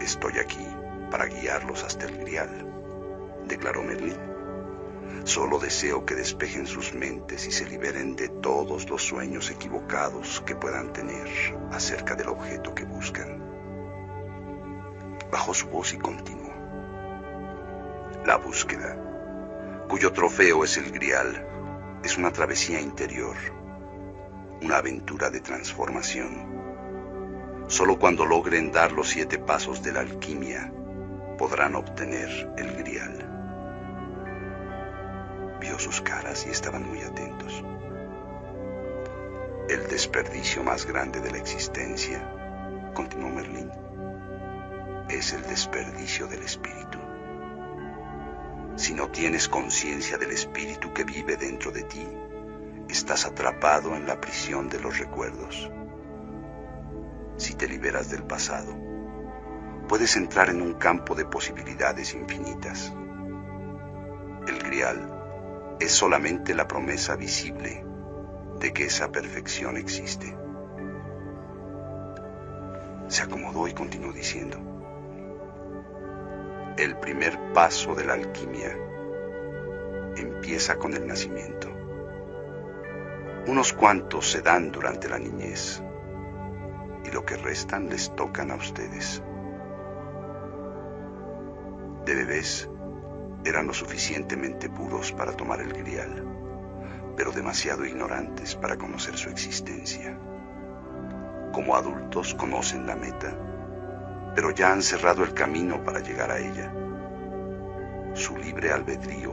Speaker 2: Estoy aquí, para guiarlos hasta el grial, declaró Merlín. Solo deseo que despejen sus mentes y se liberen de todos los sueños equivocados que puedan tener acerca del objeto que buscan. Bajó su voz y continuó. La búsqueda, cuyo trofeo es el grial, es una travesía interior, una aventura de transformación. Solo cuando logren dar los siete pasos de la alquimia podrán obtener el grial. Vio sus caras y estaban muy atentos. El desperdicio más grande de la existencia, continuó Merlín, es el desperdicio del espíritu. Si no tienes conciencia del espíritu que vive dentro de ti, estás atrapado en la prisión de los recuerdos. Si te liberas del pasado, puedes entrar en un campo de posibilidades infinitas. El grial es solamente la promesa visible de que esa perfección existe. Se acomodó y continuó diciendo, el primer paso de la alquimia empieza con el nacimiento. Unos cuantos se dan durante la niñez y lo que restan les tocan a ustedes. De bebés eran lo suficientemente puros para tomar el grial, pero demasiado ignorantes para conocer su existencia. Como adultos conocen la meta, pero ya han cerrado el camino para llegar a ella. Su libre albedrío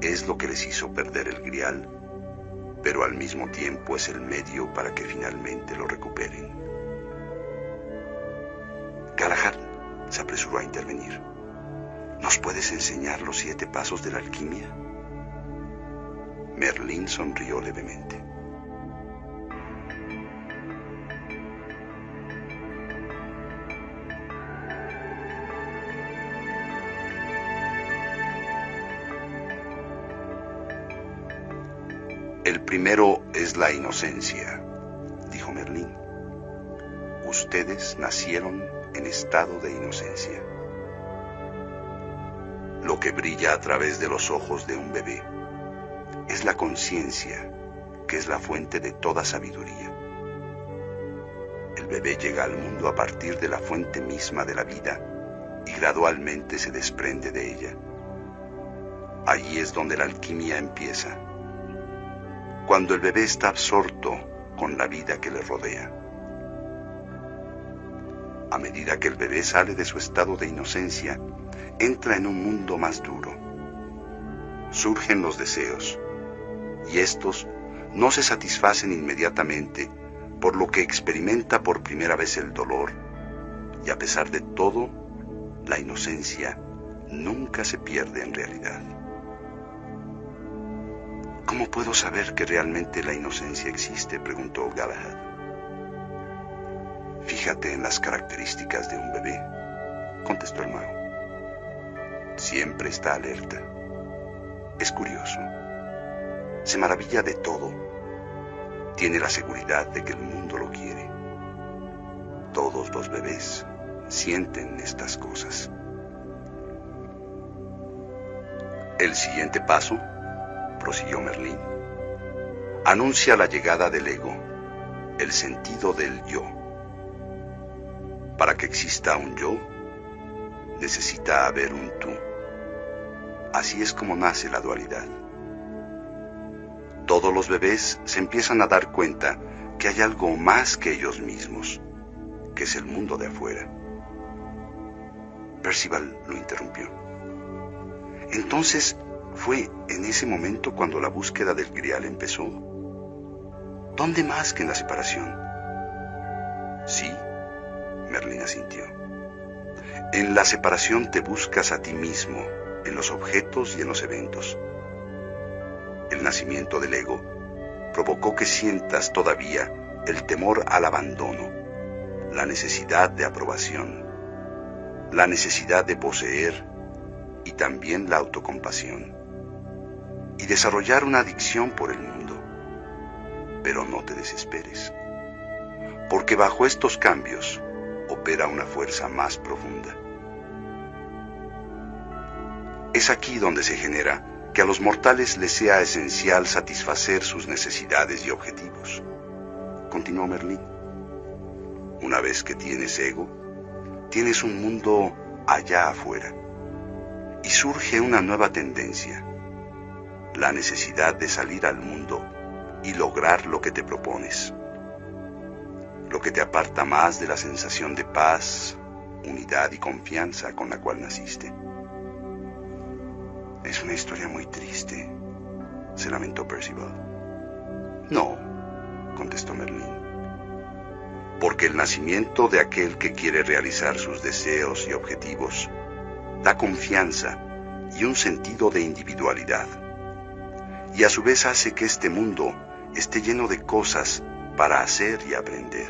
Speaker 2: es lo que les hizo perder el grial, pero al mismo tiempo es el medio para que finalmente lo recuperen. Galahad se apresuró a intervenir. ¿Nos puedes enseñar los siete pasos de la alquimia? Merlín sonrió levemente. Primero es la inocencia, dijo Merlín. Ustedes nacieron en estado de inocencia. Lo que brilla a través de los ojos de un bebé es la conciencia, que es la fuente de toda sabiduría. El bebé llega al mundo a partir de la fuente misma de la vida y gradualmente se desprende de ella. Allí es donde la alquimia empieza, cuando el bebé está absorto con la vida que le rodea. A medida que el bebé sale de su estado de inocencia, entra en un mundo más duro. Surgen los deseos, y estos no se satisfacen inmediatamente, por lo que experimenta por primera vez el dolor, y a pesar de todo, la inocencia nunca se pierde en realidad. ¿Cómo puedo saber que realmente la inocencia existe? preguntó Galahad. Fíjate en las características de un bebé, contestó el mago. Siempre está alerta. Es curioso. Se maravilla de todo. Tiene la seguridad de que el mundo lo quiere. Todos los bebés sienten estas cosas. El siguiente paso, prosiguió Merlín, anuncia la llegada del ego, el sentido del yo. Para que exista un yo, necesita haber un tú. Así es como nace la dualidad. Todos los bebés se empiezan a dar cuenta que hay algo más que ellos mismos, que es el mundo de afuera. Percival lo interrumpió. Entonces fue en ese momento cuando la búsqueda del grial empezó. ¿Dónde más que en la separación? Sí, Merlina sintió. En la separación te buscas a ti mismo, en los objetos y en los eventos. El nacimiento del ego provocó que sientas todavía el temor al abandono, la necesidad de aprobación, la necesidad de poseer y también la autocompasión, y desarrollar una adicción por el mundo. Pero no te desesperes, porque bajo estos cambios opera una fuerza más profunda. Es aquí donde se genera que a los mortales les sea esencial satisfacer sus necesidades y objetivos. Continuó Merlín. Una vez que tienes ego, tienes un mundo allá afuera. Y surge una nueva tendencia, la necesidad de salir al mundo y lograr lo que te propones, lo que te aparta más de la sensación de paz, unidad y confianza con la cual naciste. Es una historia muy triste, se lamentó Percival. No, contestó Merlín, porque el nacimiento de aquel que quiere realizar sus deseos y objetivos da confianza y un sentido de individualidad, y a su vez hace que este mundo esté lleno de cosas para hacer y aprender.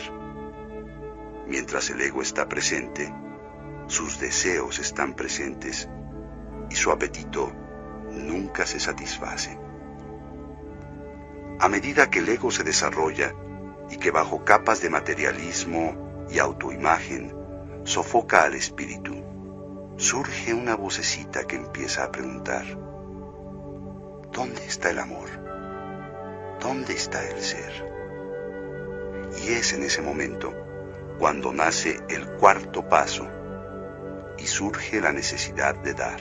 Speaker 2: Mientras el ego está presente, sus deseos están presentes y su apetito nunca se satisface. A medida que el ego se desarrolla y que bajo capas de materialismo y autoimagen sofoca al espíritu, surge una vocecita que empieza a preguntar, ¿dónde está el amor? ¿Dónde está el ser? Y es en ese momento cuando nace el cuarto paso y surge la necesidad de dar.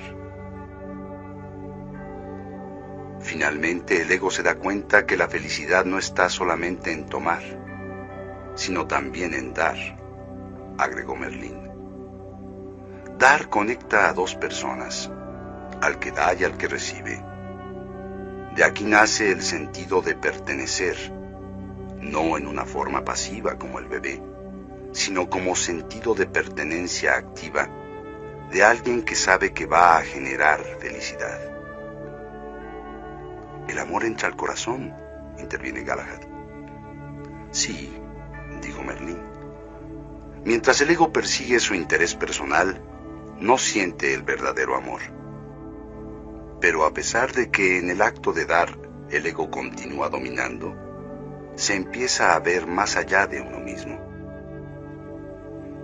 Speaker 2: Finalmente el ego se da cuenta que la felicidad no está solamente en tomar, sino también en dar, agregó Merlín. Dar conecta a dos personas, al que da y al que recibe. De aquí nace el sentido de pertenecer, no en una forma pasiva como el bebé, sino como sentido de pertenencia activa de alguien que sabe que va a generar felicidad. El amor entra al corazón, interviene Galahad. Sí, dijo Merlín. Mientras el ego persigue su interés personal, no siente el verdadero amor. Pero a pesar de que en el acto de dar el ego continúa dominando, se empieza a ver más allá de uno mismo.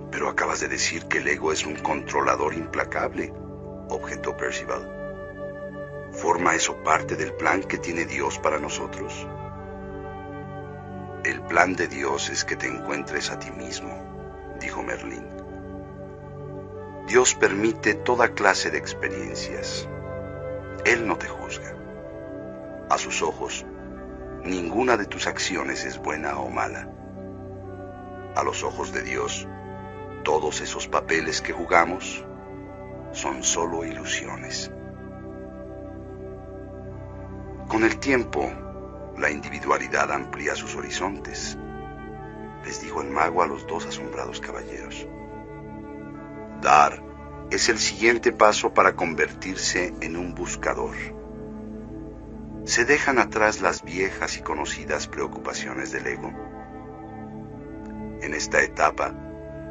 Speaker 2: Pero acabas de decir que el ego es un controlador implacable, objetó Percival. ¿Forma eso parte del plan que tiene Dios para nosotros? El plan de Dios es que te encuentres a ti mismo, dijo Merlín. Dios permite toda clase de experiencias. Él no te juzga. A sus ojos, ninguna de tus acciones es buena o mala. A los ojos de Dios, todos esos papeles que jugamos son solo ilusiones. Con el tiempo, la individualidad amplía sus horizontes, les dijo el mago a los dos asombrados caballeros. Dar es el siguiente paso para convertirse en un buscador. Se dejan atrás las viejas y conocidas preocupaciones del ego. En esta etapa,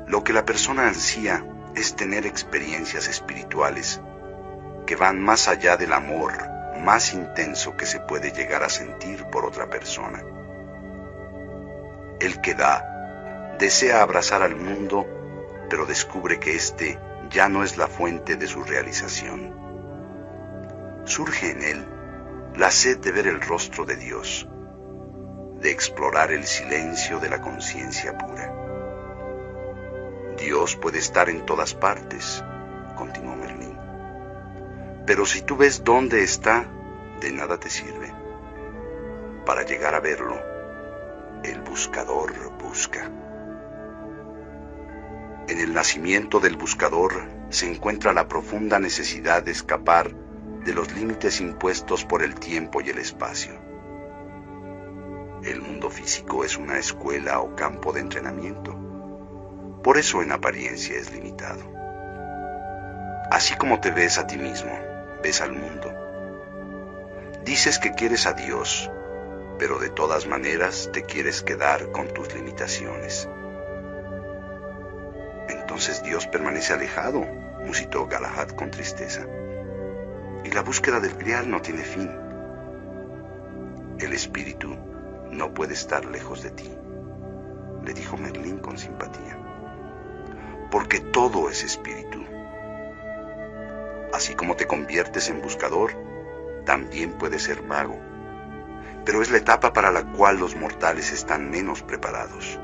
Speaker 2: lo que la persona ansía es tener experiencias espirituales que van más allá del amor más intenso que se puede llegar a sentir por otra persona. El que da desea abrazar al mundo, pero descubre que éste ya no es la fuente de su realización. Surge en él la sed de ver el rostro de Dios, de explorar el silencio de la conciencia pura. Dios puede estar en todas partes, continuó Merlín. Pero si tú ves dónde está, de nada te sirve. Para llegar a verlo, el buscador busca. En el nacimiento del buscador se encuentra la profunda necesidad de escapar de los límites impuestos por el tiempo y el espacio. El mundo físico es una escuela o campo de entrenamiento. Por eso en apariencia es limitado. Así como te ves a ti mismo, ves al mundo. Dices que quieres a Dios, pero de todas maneras te quieres quedar con tus limitaciones. Entonces Dios permanece alejado, musitó Galahad con tristeza. Y la búsqueda del grial no tiene fin. El espíritu no puede estar lejos de ti, le dijo Merlín con simpatía. Porque todo es espíritu Así como te conviertes en buscador, también puedes ser mago. Pero es la etapa para la cual los mortales están menos preparados.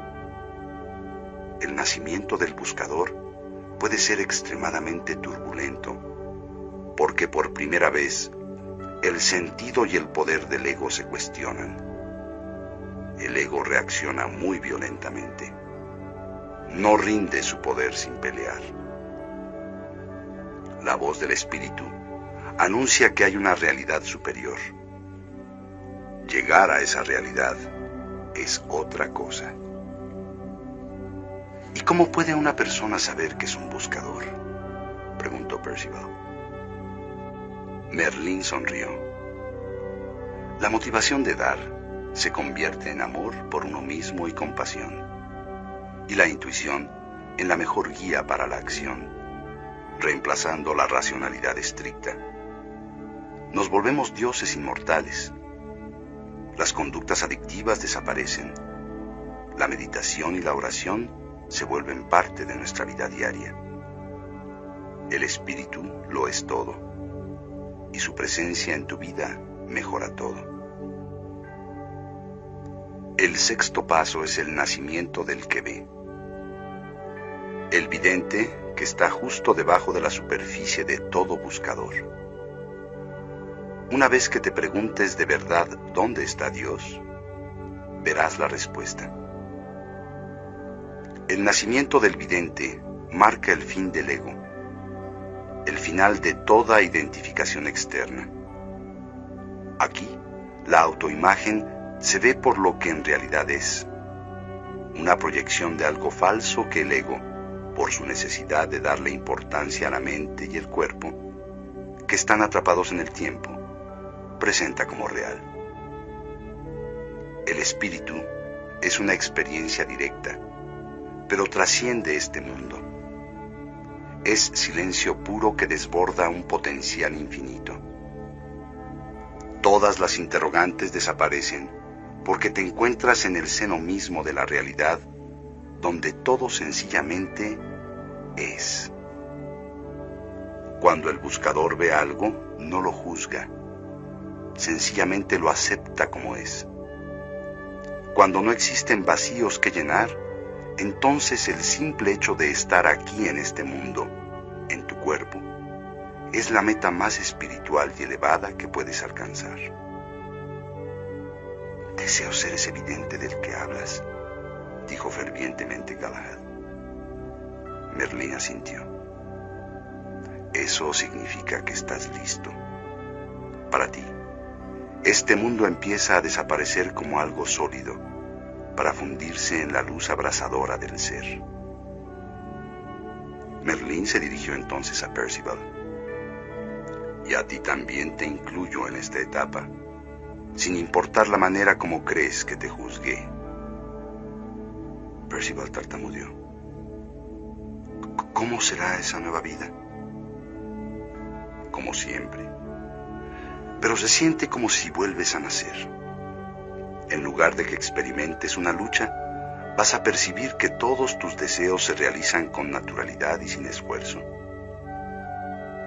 Speaker 2: El nacimiento del buscador puede ser extremadamente turbulento, porque por primera vez el sentido y el poder del ego se cuestionan. El ego reacciona muy violentamente. No rinde su poder sin pelear. La voz del espíritu anuncia que hay una realidad superior. Llegar a esa realidad es otra cosa. ¿Y cómo puede una persona saber que es un buscador? preguntó Percival. Merlín sonrió. La motivación de dar se convierte en amor por uno mismo y compasión, y la intuición en la mejor guía para la acción, reemplazando la racionalidad estricta. Nos volvemos dioses inmortales. Las conductas adictivas desaparecen. La meditación y la oración se vuelven parte de nuestra vida diaria. El espíritu lo es todo y su presencia en tu vida mejora todo. El sexto paso es el nacimiento del que ve. El vidente que está justo debajo de la superficie de todo buscador. Una vez que te preguntes de verdad dónde está Dios, verás la respuesta. El nacimiento del vidente marca el fin del ego el final de toda identificación externa. Aquí, la autoimagen se ve por lo que en realidad es, una proyección de algo falso que el ego, por su necesidad de darle importancia a la mente y el cuerpo, que están atrapados en el tiempo, presenta como real. El espíritu es una experiencia directa, pero trasciende este mundo es silencio puro que desborda un potencial infinito. Todas las interrogantes desaparecen porque te encuentras en el seno mismo de la realidad, donde todo sencillamente es. Cuando el buscador ve algo, no lo juzga, sencillamente lo acepta como es. Cuando no existen vacíos que llenar, entonces el simple hecho de estar aquí en este mundo, en tu cuerpo, es la meta más espiritual y elevada que puedes alcanzar. Deseo ser ese evidente del que hablas, dijo fervientemente Galahad. Merlín asintió. Eso significa que estás listo. Para ti, este mundo empieza a desaparecer como algo sólido para fundirse en la luz abrasadora del ser. Merlín se dirigió entonces a Percival. Y a ti también te incluyo en esta etapa, sin importar la manera como crees que te juzgué. Percival tartamudeó. ¿Cómo será esa nueva vida? Como siempre. Pero se siente como si vuelves a nacer en lugar de que experimentes una lucha, vas a percibir que todos tus deseos se realizan con naturalidad y sin esfuerzo.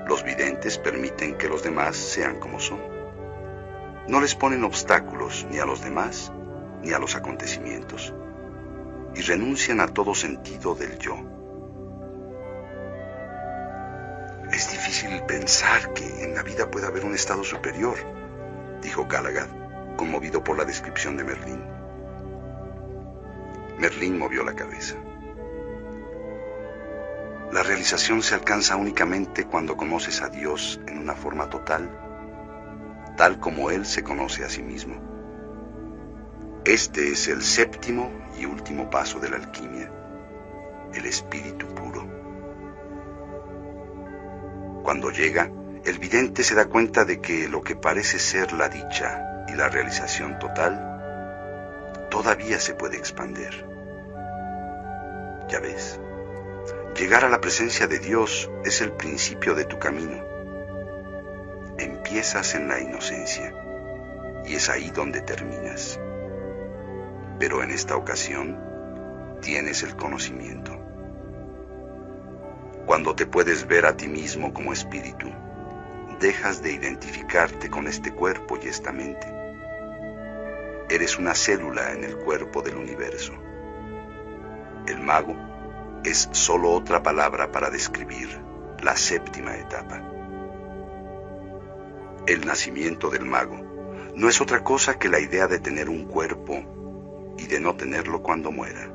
Speaker 2: Los videntes permiten que los demás sean como son. No les ponen obstáculos ni a los demás ni a los acontecimientos y renuncian a todo sentido del yo. Es difícil pensar que en la vida pueda haber un estado superior, dijo Galagad conmovido por la descripción de Merlín. Merlín movió la cabeza. La realización se alcanza únicamente cuando conoces a Dios en una forma total, tal como Él se conoce a sí mismo. Este es el séptimo y último paso de la alquimia, el espíritu puro. Cuando llega, el vidente se da cuenta de que lo que parece ser la dicha la realización total todavía se puede expander. Ya ves, llegar a la presencia de Dios es el principio de tu camino. Empiezas en la inocencia y es ahí donde terminas. Pero en esta ocasión tienes el conocimiento. Cuando te puedes ver a ti mismo como espíritu, dejas de identificarte con este cuerpo y esta mente. Eres una célula en el cuerpo del universo. El mago es solo otra palabra para describir la séptima etapa. El nacimiento del mago no es otra cosa que la idea de tener un cuerpo y de no tenerlo cuando muera.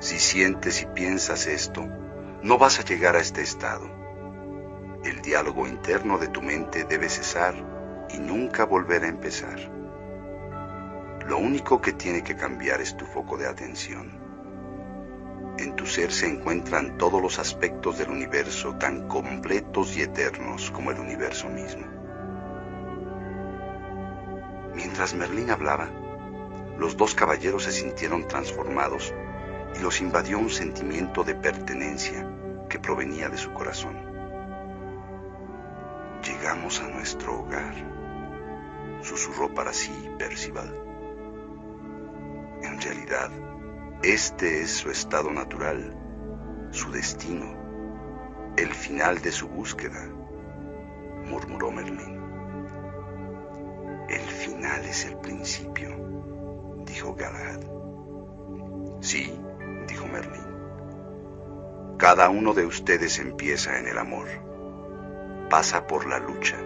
Speaker 2: Si sientes y piensas esto, no vas a llegar a este estado. El diálogo interno de tu mente debe cesar y nunca volver a empezar. Lo único que tiene que cambiar es tu foco de atención. En tu ser se encuentran todos los aspectos del universo tan completos y eternos como el universo mismo. Mientras Merlín hablaba, los dos caballeros se sintieron transformados y los invadió un sentimiento de pertenencia que provenía de su corazón. Llegamos a nuestro hogar, susurró para sí Percival. En realidad, este es su estado natural, su destino, el final de su búsqueda, murmuró Merlín. El final es el principio, dijo Galahad. Sí, dijo Merlín. Cada uno de ustedes empieza en el amor, pasa por la lucha,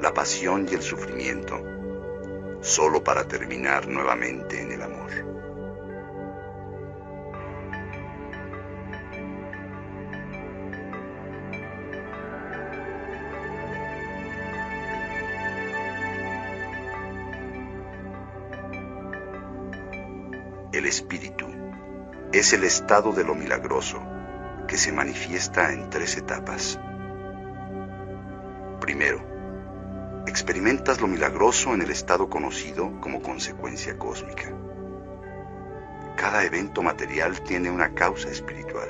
Speaker 2: la pasión y el sufrimiento, solo para terminar nuevamente en el amor. El espíritu es el estado de lo milagroso que se manifiesta en tres etapas. Primero, experimentas lo milagroso en el estado conocido como consecuencia cósmica. Cada evento material tiene una causa espiritual.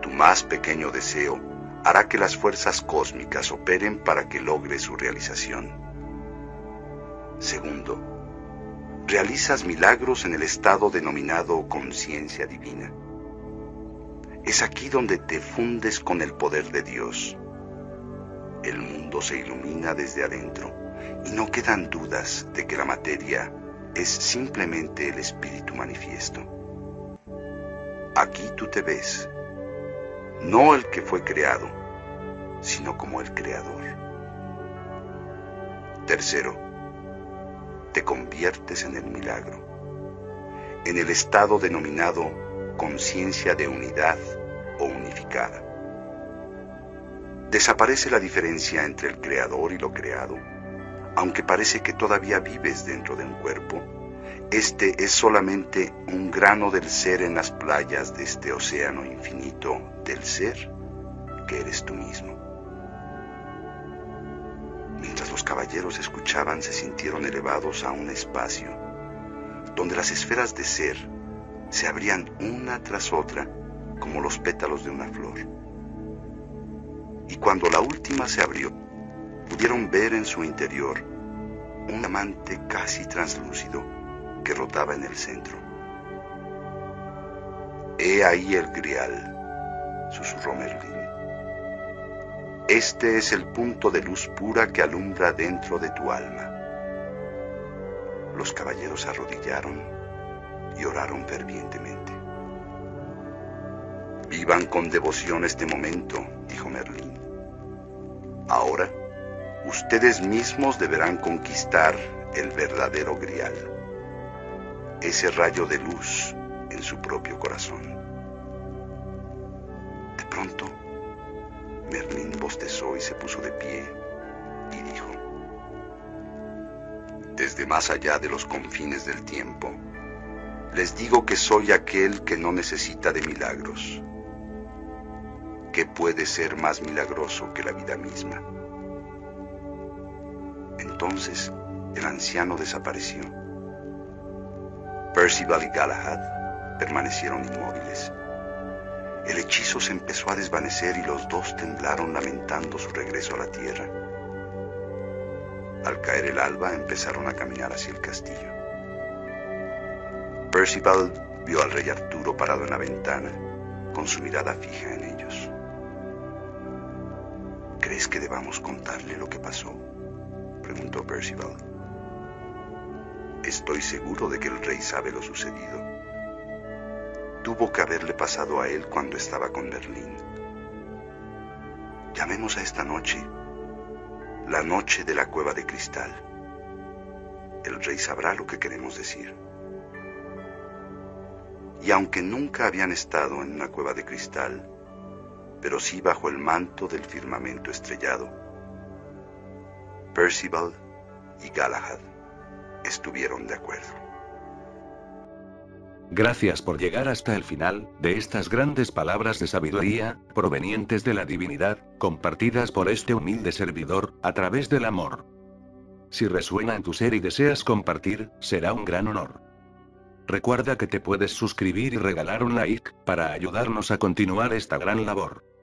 Speaker 2: Tu más pequeño deseo hará que las fuerzas cósmicas operen para que logre su realización. Segundo, realizas milagros en el estado denominado conciencia divina. Es aquí donde te fundes con el poder de Dios. El mundo se ilumina desde adentro y no quedan dudas de que la materia es simplemente el espíritu manifiesto. Aquí tú te ves, no el que fue creado, sino como el creador. Tercero, te conviertes en el milagro, en el estado denominado conciencia de unidad o unificada. Desaparece la diferencia entre el creador y lo creado, aunque parece que todavía vives dentro de un cuerpo. Este es solamente un grano del ser en las playas de este océano infinito del ser que eres tú mismo. Mientras los caballeros escuchaban, se sintieron elevados a un espacio donde las esferas de ser se abrían una tras otra como los pétalos de una flor. Y cuando la última se abrió, pudieron ver en su interior un amante casi translúcido que rotaba en el centro. He ahí el grial, susurró Merlín. Este es el punto de luz pura que alumbra dentro de tu alma. Los caballeros arrodillaron y oraron fervientemente. Vivan con devoción este momento, dijo Merlín. Ahora, ustedes mismos deberán conquistar el verdadero grial, ese rayo de luz en su propio corazón. De pronto, Merlín bostezó y se puso de pie y dijo, Desde más allá de los confines del tiempo, les digo que soy aquel que no necesita de milagros. ¿Qué puede ser más milagroso que la vida misma? Entonces el anciano desapareció. Percival y Galahad permanecieron inmóviles. El hechizo se empezó a desvanecer y los dos temblaron lamentando su regreso a la tierra. Al caer el alba empezaron a caminar hacia el castillo. Percival vio al rey Arturo parado en la ventana, con su mirada fija en ellos. ¿Crees que debamos contarle lo que pasó? preguntó Percival. Estoy seguro de que el rey sabe lo sucedido. Tuvo que haberle pasado a él cuando estaba con Merlín. Llamemos a esta noche la noche de la cueva de cristal. El rey sabrá lo que queremos decir. Y aunque nunca habían estado en una cueva de cristal, pero sí bajo el manto del firmamento estrellado, Percival y Galahad estuvieron de acuerdo.
Speaker 1: Gracias por llegar hasta el final de estas grandes palabras de sabiduría, provenientes de la divinidad, compartidas por este humilde servidor, a través del amor. Si resuena en tu ser y deseas compartir, será un gran honor. Recuerda que te puedes suscribir y regalar un like, para ayudarnos a continuar esta gran labor.